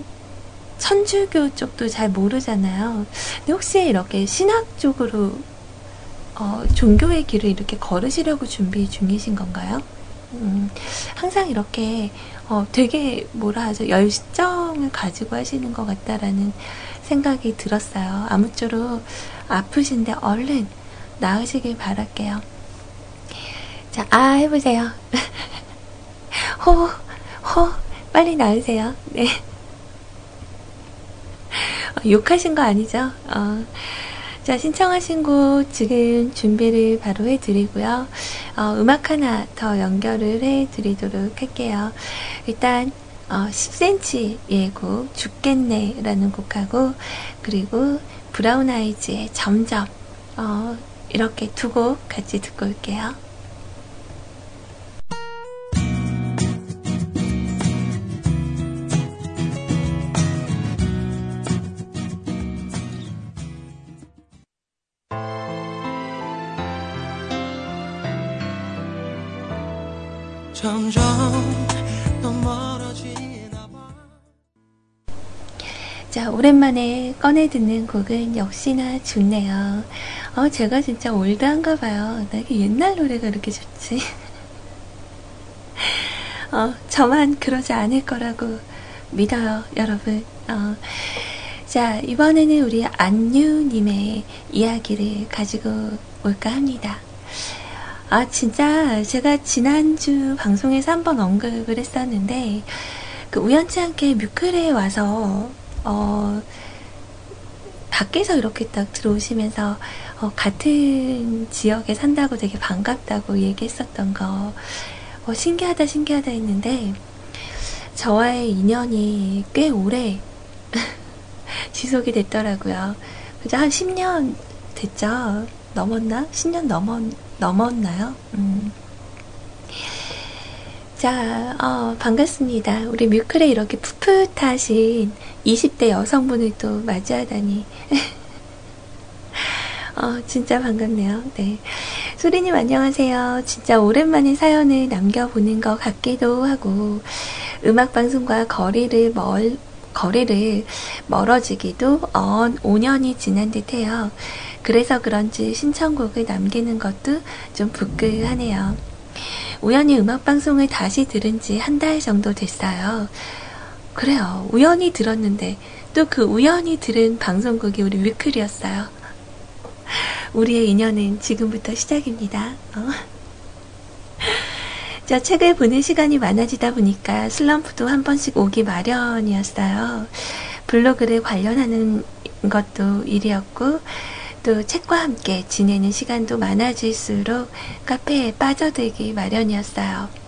[SPEAKER 1] 천주교 쪽도 잘 모르잖아요. 근데 혹시 이렇게 신학 쪽으로 어, 종교의 길을 이렇게 걸으시려고 준비 중이신 건가요? 음, 항상 이렇게 어, 되게 뭐라 하죠 열정을 가지고 하시는 것 같다라는 생각이 들었어요. 아무쪼록 아프신데 얼른 나으시길 바랄게요. 자, 아 해보세요. [laughs] 호, 호, 빨리 나으세요. 네. [laughs] 어, 욕하신 거 아니죠? 어. 자, 신청하신 곡 지금 준비를 바로 해드리고요. 어, 음악 하나 더 연결을 해드리도록 할게요. 일단, 어, 10cm의 곡, 죽겠네 라는 곡하고, 그리고 브라운 아이즈의 점점, 어, 이렇게 두 곡 같이 듣고 올게요. 오랜만에 꺼내 듣는 곡은 역시나 좋네요. 어, 제가 진짜 올드한가 봐요. 나 이게 옛날 노래가 이렇게 좋지. [laughs] 어, 저만 그러지 않을 거라고 믿어요, 여러분. 어, 자, 이번에는 우리 안유님의 이야기를 가지고 올까 합니다. 아, 진짜 제가 지난주 방송에서 한번 언급을 했었는데, 그 우연치 않게 뮤클에 와서, 어, 밖에서 이렇게 딱 들어오시면서, 어, 같은 지역에 산다고 되게 반갑다고 얘기했었던 거, 어, 신기하다, 신기하다 했는데, 저와의 인연이 꽤 오래 [laughs] 지속이 됐더라고요. 그죠? 한 10년 됐죠? 넘었나? 10년 넘었, 넘었나요? 음. 자, 어, 반갑습니다. 우리 뮤클에 이렇게 풋풋하신 20대 여성분을 또 맞이하다니. [laughs] 어, 진짜 반갑네요. 네. 소리님 안녕하세요. 진짜 오랜만에 사연을 남겨보는 것 같기도 하고, 음악방송과 거리를 멀, 거리를 멀어지기도 언 5년이 지난 듯 해요. 그래서 그런지 신청곡을 남기는 것도 좀 부끄하네요. 우연히 음악방송을 다시 들은 지 한 달 정도 됐어요. 그래요. 우연히 들었는데, 또 그 우연히 들은 방송국이 우리 위클이었어요. 우리의 인연은 지금부터 시작입니다. 어? 자, 책을 보는 시간이 많아지다 보니까 슬럼프도 한 번씩 오기 마련이었어요. 블로그를 관련하는 것도 일이었고, 또 책과 함께 지내는 시간도 많아질수록 카페에 빠져들기 마련이었어요.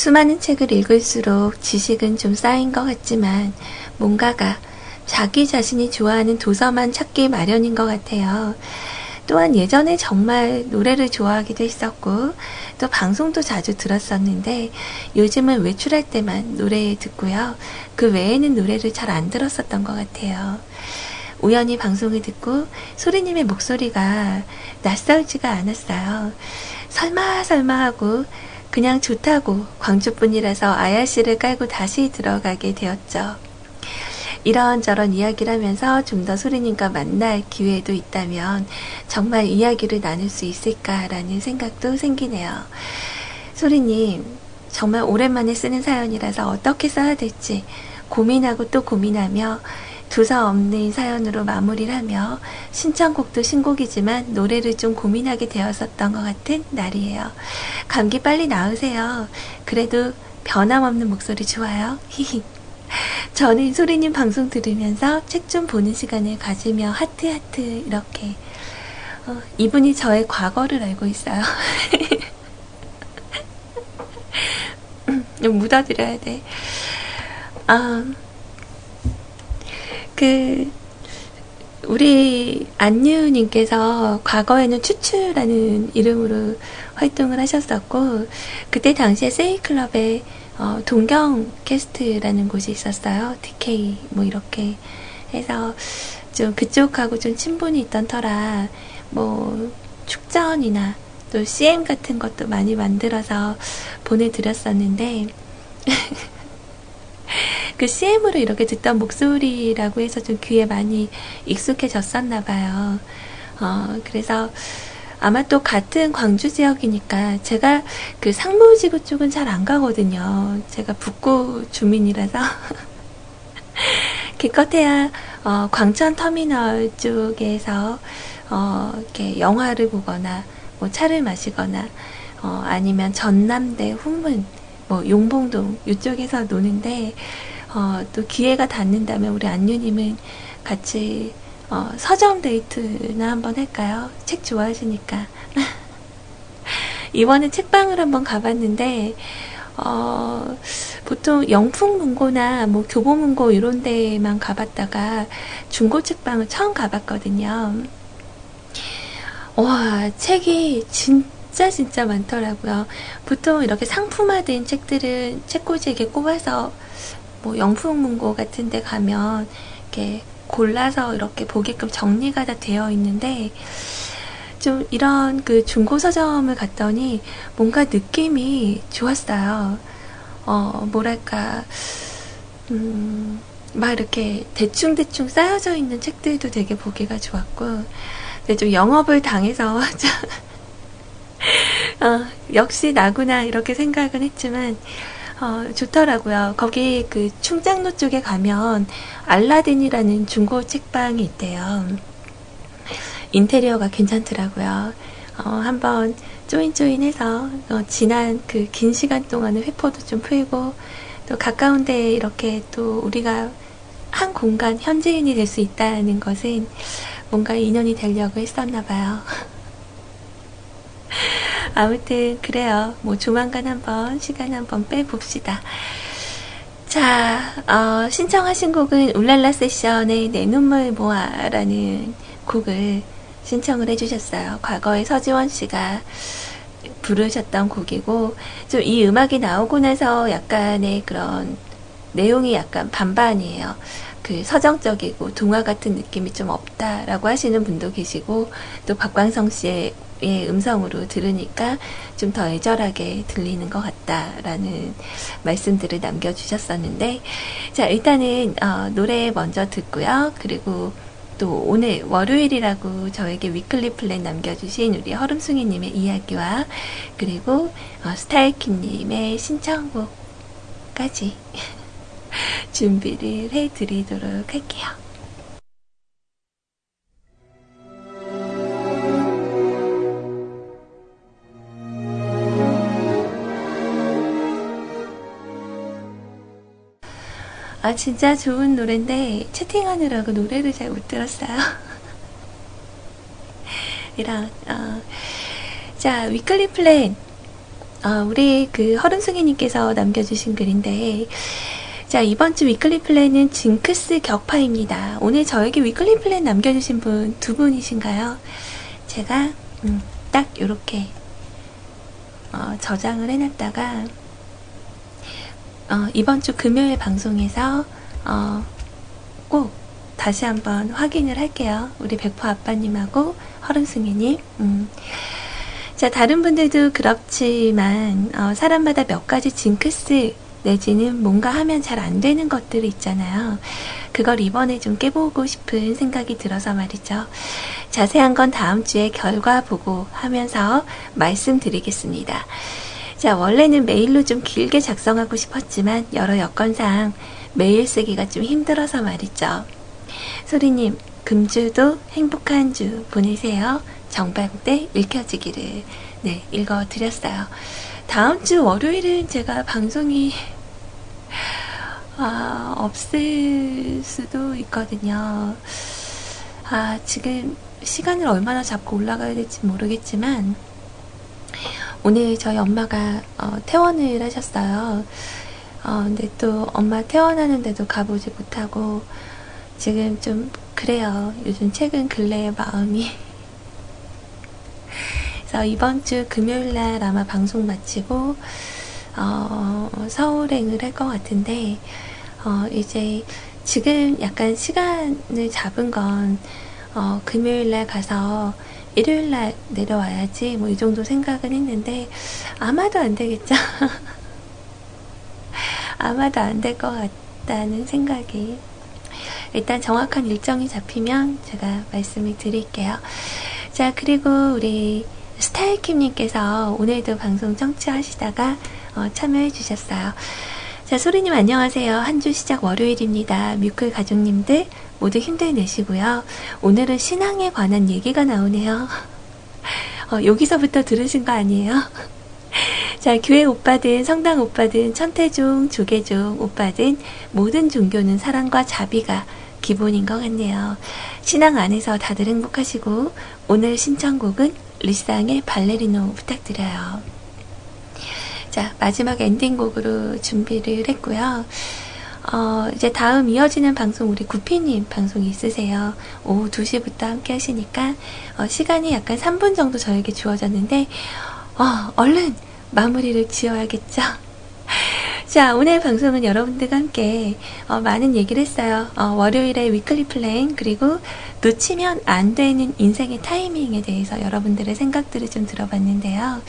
[SPEAKER 1] 수많은 책을 읽을수록 지식은 좀 쌓인 것 같지만 뭔가가 자기 자신이 좋아하는 도서만 찾기 마련인 것 같아요. 또한 예전에 정말 노래를 좋아하기도 했었고, 또 방송도 자주 들었었는데, 요즘은 외출할 때만 노래 듣고요. 그 외에는 노래를 잘 안 들었었던 것 같아요. 우연히 방송을 듣고 소리님의 목소리가 낯설지가 않았어요. 설마 설마 하고 그냥 좋다고 광주뿐이라서 아야씨를 깔고 다시 들어가게 되었죠. 이런저런 이야기를 하면서 좀 더 소리님과 만날 기회도 있다면 정말 이야기를 나눌 수 있을까라는 생각도 생기네요. 소리님, 정말 오랜만에 쓰는 사연이라서 어떻게 써야 될지 고민하고 또 고민하며 두서 없는 사연으로 마무리를 하며 신청곡도 신곡이지만 노래를 좀 고민하게 되었었던 것 같은 날이에요. 감기 빨리 나으세요. 그래도 변함없는 목소리 좋아요. 히히. 저는 소리님 방송 들으면서 책 좀 보는 시간을 가지며 하트 하트 이렇게 어, 이분이 저의 과거를 알고 있어요. [laughs] 좀 묻어드려야 돼. 아, 그 우리 안유님께서 과거에는 추추라는 이름으로 활동을 하셨었고 그때 당시에 세이클럽에 어, 동경 캐스트라는 곳이 있었어요. TK 뭐 이렇게 해서 좀 그쪽하고 좀 친분이 있던 터라 뭐 축전이나 또 CM 같은 것도 많이 만들어서 보내드렸었는데 [laughs] [laughs] 그 CM으로 이렇게 듣던 목소리라고 해서 좀 귀에 많이 익숙해졌었나 봐요. 어, 그래서 아마 또 같은 광주 지역이니까 제가 그 상무지구 쪽은 잘 안 가거든요. 제가 북구 주민이라서. [laughs] 기껏해야 어, 광천 터미널 쪽에서 어, 이렇게 영화를 보거나 뭐 차를 마시거나 어, 아니면 전남대 후문 뭐 용봉동 이쪽에서 노는데 어, 또 기회가 닿는다면 우리 안유님은 같이 어, 서점 데이트나 한번 할까요? 책 좋아하시니까. [laughs] 이번에 책방을 한번 가봤는데, 어, 보통 영풍 문고나 뭐 교보 문고 이런 데만 가봤다가 중고 책방을 처음 가봤거든요. 와, 책이 진짜 진짜 많더라고요. 보통 이렇게 상품화된 책들은 책꽂이에 꼽아서 뭐 영풍문고 같은 데 가면 이렇게 골라서 이렇게 보게끔 정리가 다 되어 있는데 좀 이런 그 중고 서점을 갔더니 뭔가 느낌이 좋았어요. 어, 뭐랄까, 음, 막 이렇게 대충대충 쌓여져 있는 책들도 되게 보기가 좋았고, 근데 좀 영업을 당해서, [laughs] 어, 역시 나구나, 이렇게 생각은 했지만, 어, 좋더라고요. 거기 그 충장로 쪽에 가면 알라딘이라는 중고 책방이 있대요. 인테리어가 괜찮더라고요. 어, 한번 쪼인쪼인해서 어, 지난 그 긴 시간 동안은 회포도 좀 풀고 또 가까운 데 이렇게 또 우리가 한 공간 현지인이 될 수 있다는 것은 뭔가 인연이 되려고 했었나 봐요. [laughs] 아무튼 그래요. 뭐 조만간 한번 시간 한번 빼봅시다. 자, 어, 신청하신 곡은 울랄라 세션의 내 눈물 모아라는 곡을 신청을 해주셨어요. 과거에 서지원 씨가 부르셨던 곡이고, 좀 이 음악이 나오고 나서 약간의 그런 내용이 약간 반반이에요. 그그 서정적이고 동화 같은 느낌이 좀 없다라고 하시는 분도 계시고 또 박광성 씨의 음성으로 들으니까 좀 더 애절하게 들리는 것 같다라는 말씀들을 남겨주셨었는데 자 일단은 어, 노래 먼저 듣고요 그리고 또 오늘 월요일이라고 저에게 weekly plan 남겨주신 우리 허름숭이님의 이야기와 그리고 어, 스타일킴님의 신청곡까지 [laughs] 준비를 해드리도록 할게요. 아, 진짜 좋은 노래인데, 채팅하느라고 노래를 잘 못 들었어요. [laughs] 이랑, 어, 자, weekly plan. 어, 우리 그 허른숭이님께서 남겨주신 글인데, 자, 이번 주 weekly plan은 징크스 격파입니다. 오늘 저에게 weekly plan 남겨주신 분 두 분이신가요? 제가, 음, 딱 요렇게, 어, 저장을 해놨다가, 어, 이번 주 금요일 방송에서, 어, 꼭 다시 한번 확인을 할게요. 우리 백포 아빠님하고 허른승이님. 음. 자, 다른 분들도 그렇지만, 어, 사람마다 몇 가지 징크스, 내지는 뭔가 하면 잘 안 되는 것들이 있잖아요. 그걸 이번에 좀 깨보고 싶은 생각이 들어서 말이죠. 자세한 건 다음 주에 결과 보고 하면서 말씀드리겠습니다. 자, 원래는 메일로 좀 길게 작성하고 싶었지만 여러 여건상 메일 쓰기가 좀 힘들어서 말이죠. 소리님, 금주도 행복한 주 보내세요. 정방때 읽혀지기를 네, 읽어드렸어요. 다음 주 월요일은 제가 방송이 아, 없을 수도 있거든요. 아, 지금 시간을 얼마나 잡고 올라가야 될지 모르겠지만, 오늘 저희 엄마가 어, 퇴원을 하셨어요. 어, 근데 또 엄마 퇴원하는데도 가보지 못하고, 지금 좀 그래요. 요즘 최근 근래의 마음이. [laughs] 그래서 이번 주 금요일 날 아마 방송 마치고 어, 서울행을 할 것 같은데 어, 이제 지금 약간 시간을 잡은 건 어, 금요일 날 가서 일요일 날 내려와야지 뭐 이 정도 생각은 했는데 아마도 안 되겠죠. [laughs] 아마도 안 될 것 같다는 생각이 일단 정확한 일정이 잡히면 제가 말씀을 드릴게요. 자, 그리고 우리 스타일킴님께서 오늘도 방송 청취하시다가 어, 참여해 주셨어요. 자, 소리님 안녕하세요. 한 주 시작 월요일입니다. 뮤클 가족님들 모두 힘들내시고요. 오늘은 신앙에 관한 얘기가 나오네요. 어, 여기서부터 들으신 거 아니에요? 자, 교회 오빠든 성당 오빠든 천태종, 조계종 오빠든 모든 종교는 사랑과 자비가 기본인 것 같네요. 신앙 안에서 다들 행복하시고 오늘 신청곡은 리쌍의 발레리노 부탁드려요. 자, 마지막 엔딩곡으로 준비를 했고요. 어, 이제 다음 이어지는 방송 우리 구피님 방송 있으세요. 오후 2시부터 함께 하시니까 어, 시간이 약간 3분 정도 저에게 주어졌는데 어, 얼른 마무리를 지어야겠죠. [laughs] 자, 오늘 방송은 여러분들과 함께 어, 많은 얘기를 했어요. 어, 월요일에 weekly plan 그리고 놓치면 안 되는 인생의 타이밍에 대해서 여러분들의 생각들을 좀 들어봤는데요.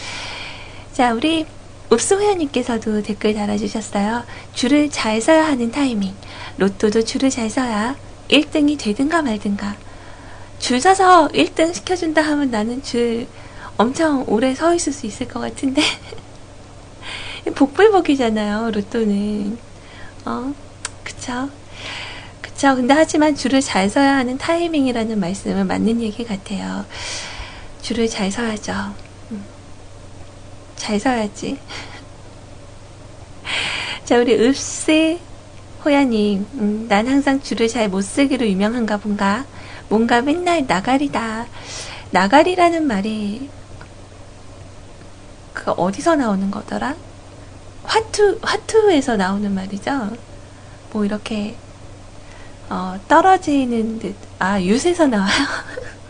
[SPEAKER 1] 자, 우리 읍소회원님께서도 댓글 달아주셨어요. 줄을 잘 서야 하는 타이밍. 로또도 줄을 잘 서야 1등이 되든가 말든가. 줄 서서 1등 시켜준다 하면 나는 줄 엄청 오래 서 있을 수 있을 것 같은데. [laughs] 복불복이잖아요, 로또는. 어, 그쵸. 그쵸. 근데 하지만 줄을 잘 서야 하는 타이밍이라는 말씀은 맞는 얘기 같아요. 줄을 잘 서야죠. 음. 잘 서야지. 자, 우리 읍스 호야님, 음, 난 항상 줄을 잘 못 쓰기로 유명한가 본가. 뭔가 맨날 나가리다. 나가리라는 말이 그 어디서 나오는 거더라? 화투, 화투에서 나오는 말이죠. 뭐 이렇게, 어, 떨어지는 듯, 아, 윷에서 나와요. [laughs]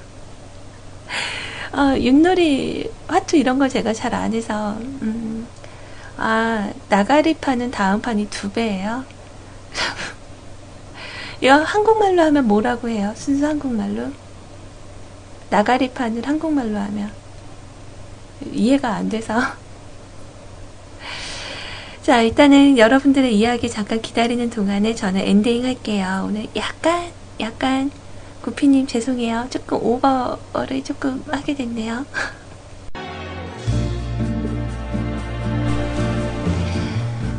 [SPEAKER 1] 어, 윷놀이, 화투 이런 걸 제가 잘 안 해서, 음, 아, 나가리 판은 다음 판이 두 배예요. [laughs] 이거 한국말로 하면 뭐라고 해요? 순수 한국말로? 나가리 판을 한국말로 하면 이해가 안 돼서 [laughs] 자 일단은 여러분들의 이야기 잠깐 기다리는 동안에 저는 엔딩 할게요 오늘 약간 약간 구피님 죄송해요 조금 오버를 조금 하게 됐네요 [laughs]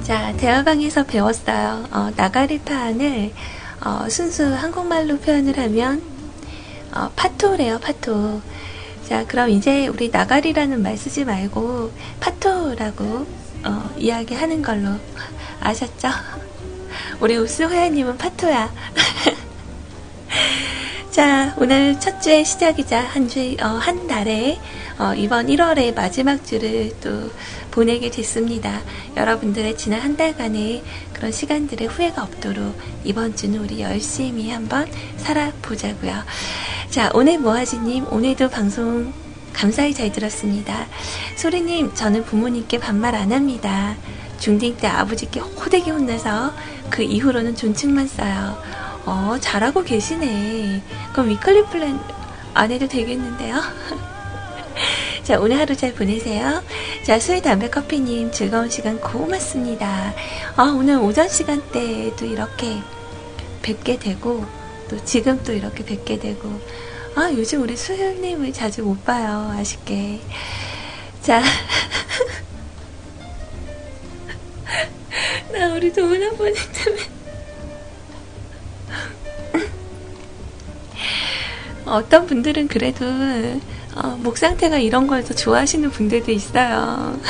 [SPEAKER 1] 자 대화방에서 배웠어요 어, 나가리판을 어, 순수 한국말로 표현을 하면 어, 파토래요, 파토. 자, 그럼 이제 우리 나가리라는 말 쓰지 말고 파토라고 어, 이야기하는 걸로 [laughs] 아셨죠? 우리 우스 호야님은 파토야. [laughs] 자, 오늘 첫 주의 시작이자 한 주, 어, 한 달에, 어, 이번 1월의 마지막 주를 또 보내게 됐습니다. 여러분들의 지난 한 달간의 그런 시간들의 후회가 없도록 이번 주는 우리 열심히 한번 살아보자고요. 자, 오늘 모아지님, 오늘도 방송 감사히 잘 들었습니다. 소리님, 저는 부모님께 반말 안 합니다. 중딩 때 아버지께 호되게 혼나서 그 이후로는 존칭만 써요. 어, 잘하고 계시네. 그럼 weekly plan 안 해도 되겠는데요? [laughs] 자, 오늘 하루 잘 보내세요. 자, 수의 담배 커피님 즐거운 시간 고맙습니다. 아, 오늘 오전 시간대에도 이렇게 뵙게 되고, 또 지금 또 이렇게 뵙게 되고 아 요즘 우리 수현님을 자주 못 봐요 아쉽게 자 [laughs] 나 우리 도훈 아버님 때문 어떤 분들은 그래도 어, 목 상태가 이런 걸 더 좋아하시는 분들도 있어요.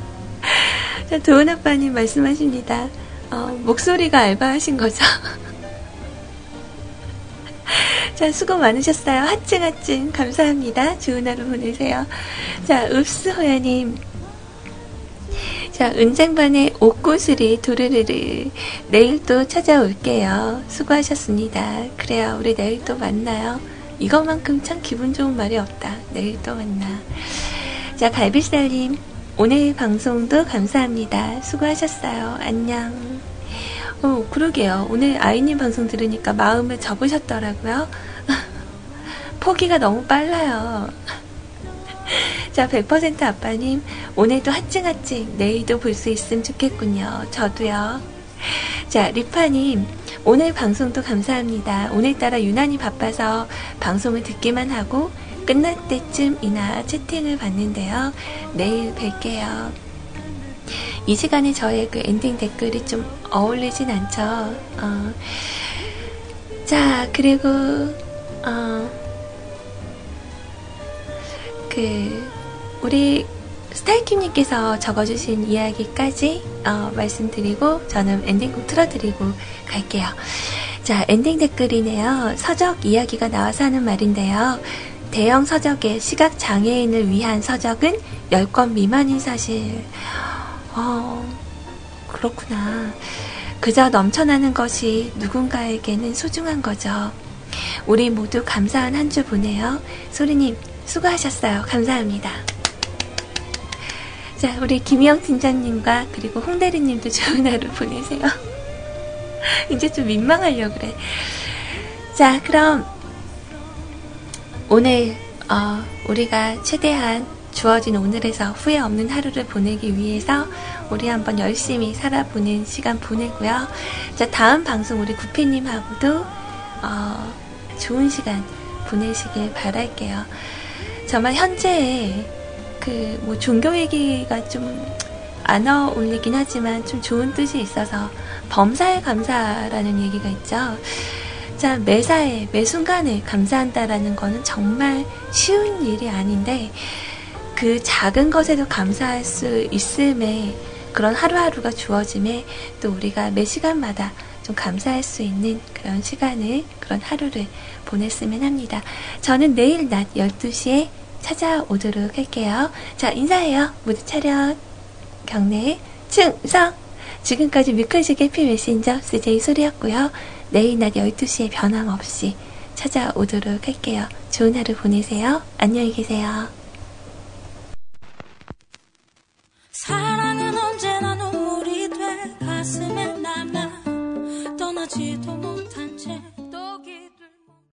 [SPEAKER 1] [laughs] 자, 도훈 아빠님 말씀하십니다. 어, 목소리가 알바하신 거죠? [laughs] 자, 수고 많으셨어요. 하증 하증 감사합니다. 좋은 하루 보내세요. 자, 읍스 호야님. 자, 은쟁반의 옷구슬이 도르르르. 내일 또 찾아올게요. 수고하셨습니다. 그래요. 우리 내일 또 만나요. 이것만큼 참 기분 좋은 말이 없다. 내일 또 만나. 자, 갈비살님. 오늘 방송도 감사합니다. 수고하셨어요. 안녕. 어, 그러게요. 오늘 아이님 방송 들으니까 마음을 접으셨더라고요. [laughs] 포기가 너무 빨라요. [laughs] 자, 100% 아빠님, 오늘도 하찡하찡, 내일도 볼 수 있으면 좋겠군요. 저도요. 자, 리파님, 오늘 방송도 감사합니다. 오늘따라 유난히 바빠서 방송을 듣기만 하고 끝날 때쯤이나 채팅을 봤는데요. 내일 뵐게요. 이 시간에 저의 그 엔딩 댓글이 좀 어울리진 않죠. 어. 자, 그리고, 어, 그, 우리 스타이킴님께서 적어주신 이야기까지 어, 말씀드리고 저는 엔딩곡 틀어드리고 갈게요. 자, 엔딩 댓글이네요. 서적 이야기가 나와서 하는 말인데요. 대형 서적의 시각 장애인을 위한 서적은 10권 미만인 사실. 어, 그렇구나. 그저 넘쳐나는 것이 누군가에게는 소중한 거죠. 우리 모두 감사한 한 주 보내요. 소리님, 수고하셨어요. 감사합니다. 자, 우리 김영 팀장님과 그리고 홍대리님도 좋은 하루 보내세요. [laughs] 이제 좀 민망하려 그래. 자, 그럼 오늘 어, 우리가 최대한 주어진 오늘에서 후회 없는 하루를 보내기 위해서 우리 한번 열심히 살아보는 시간 보내고요. 자, 다음 방송 우리 구피님하고도 어, 좋은 시간 보내시길 바랄게요. 정말 현재의 그 뭐 종교 얘기가 좀 안 어울리긴 하지만 좀 좋은 뜻이 있어서 범사에 감사라는 얘기가 있죠. 자, 매사에, 매 순간에 감사한다라는 거는 정말 쉬운 일이 아닌데, 그 작은 것에도 감사할 수 있음에 그런 하루하루가 주어짐에 또 우리가 매 시간마다 좀 감사할 수 있는 그런 시간을 그런 하루를 보냈으면 합니다. 저는 내일 낮 12시에 찾아오도록 할게요. 자, 인사해요. 모두 차렷. 경례. 충성. 지금까지 뮤클식 해피 메신저 CJ 소리였고요. 내일 낮 12시에 변함없이 찾아오도록 할게요. 좋은 하루 보내세요. 안녕히 계세요. 사랑은 언제나 눈물이 돼 가슴에 남아 떠나지
[SPEAKER 2] 하지도 못한 채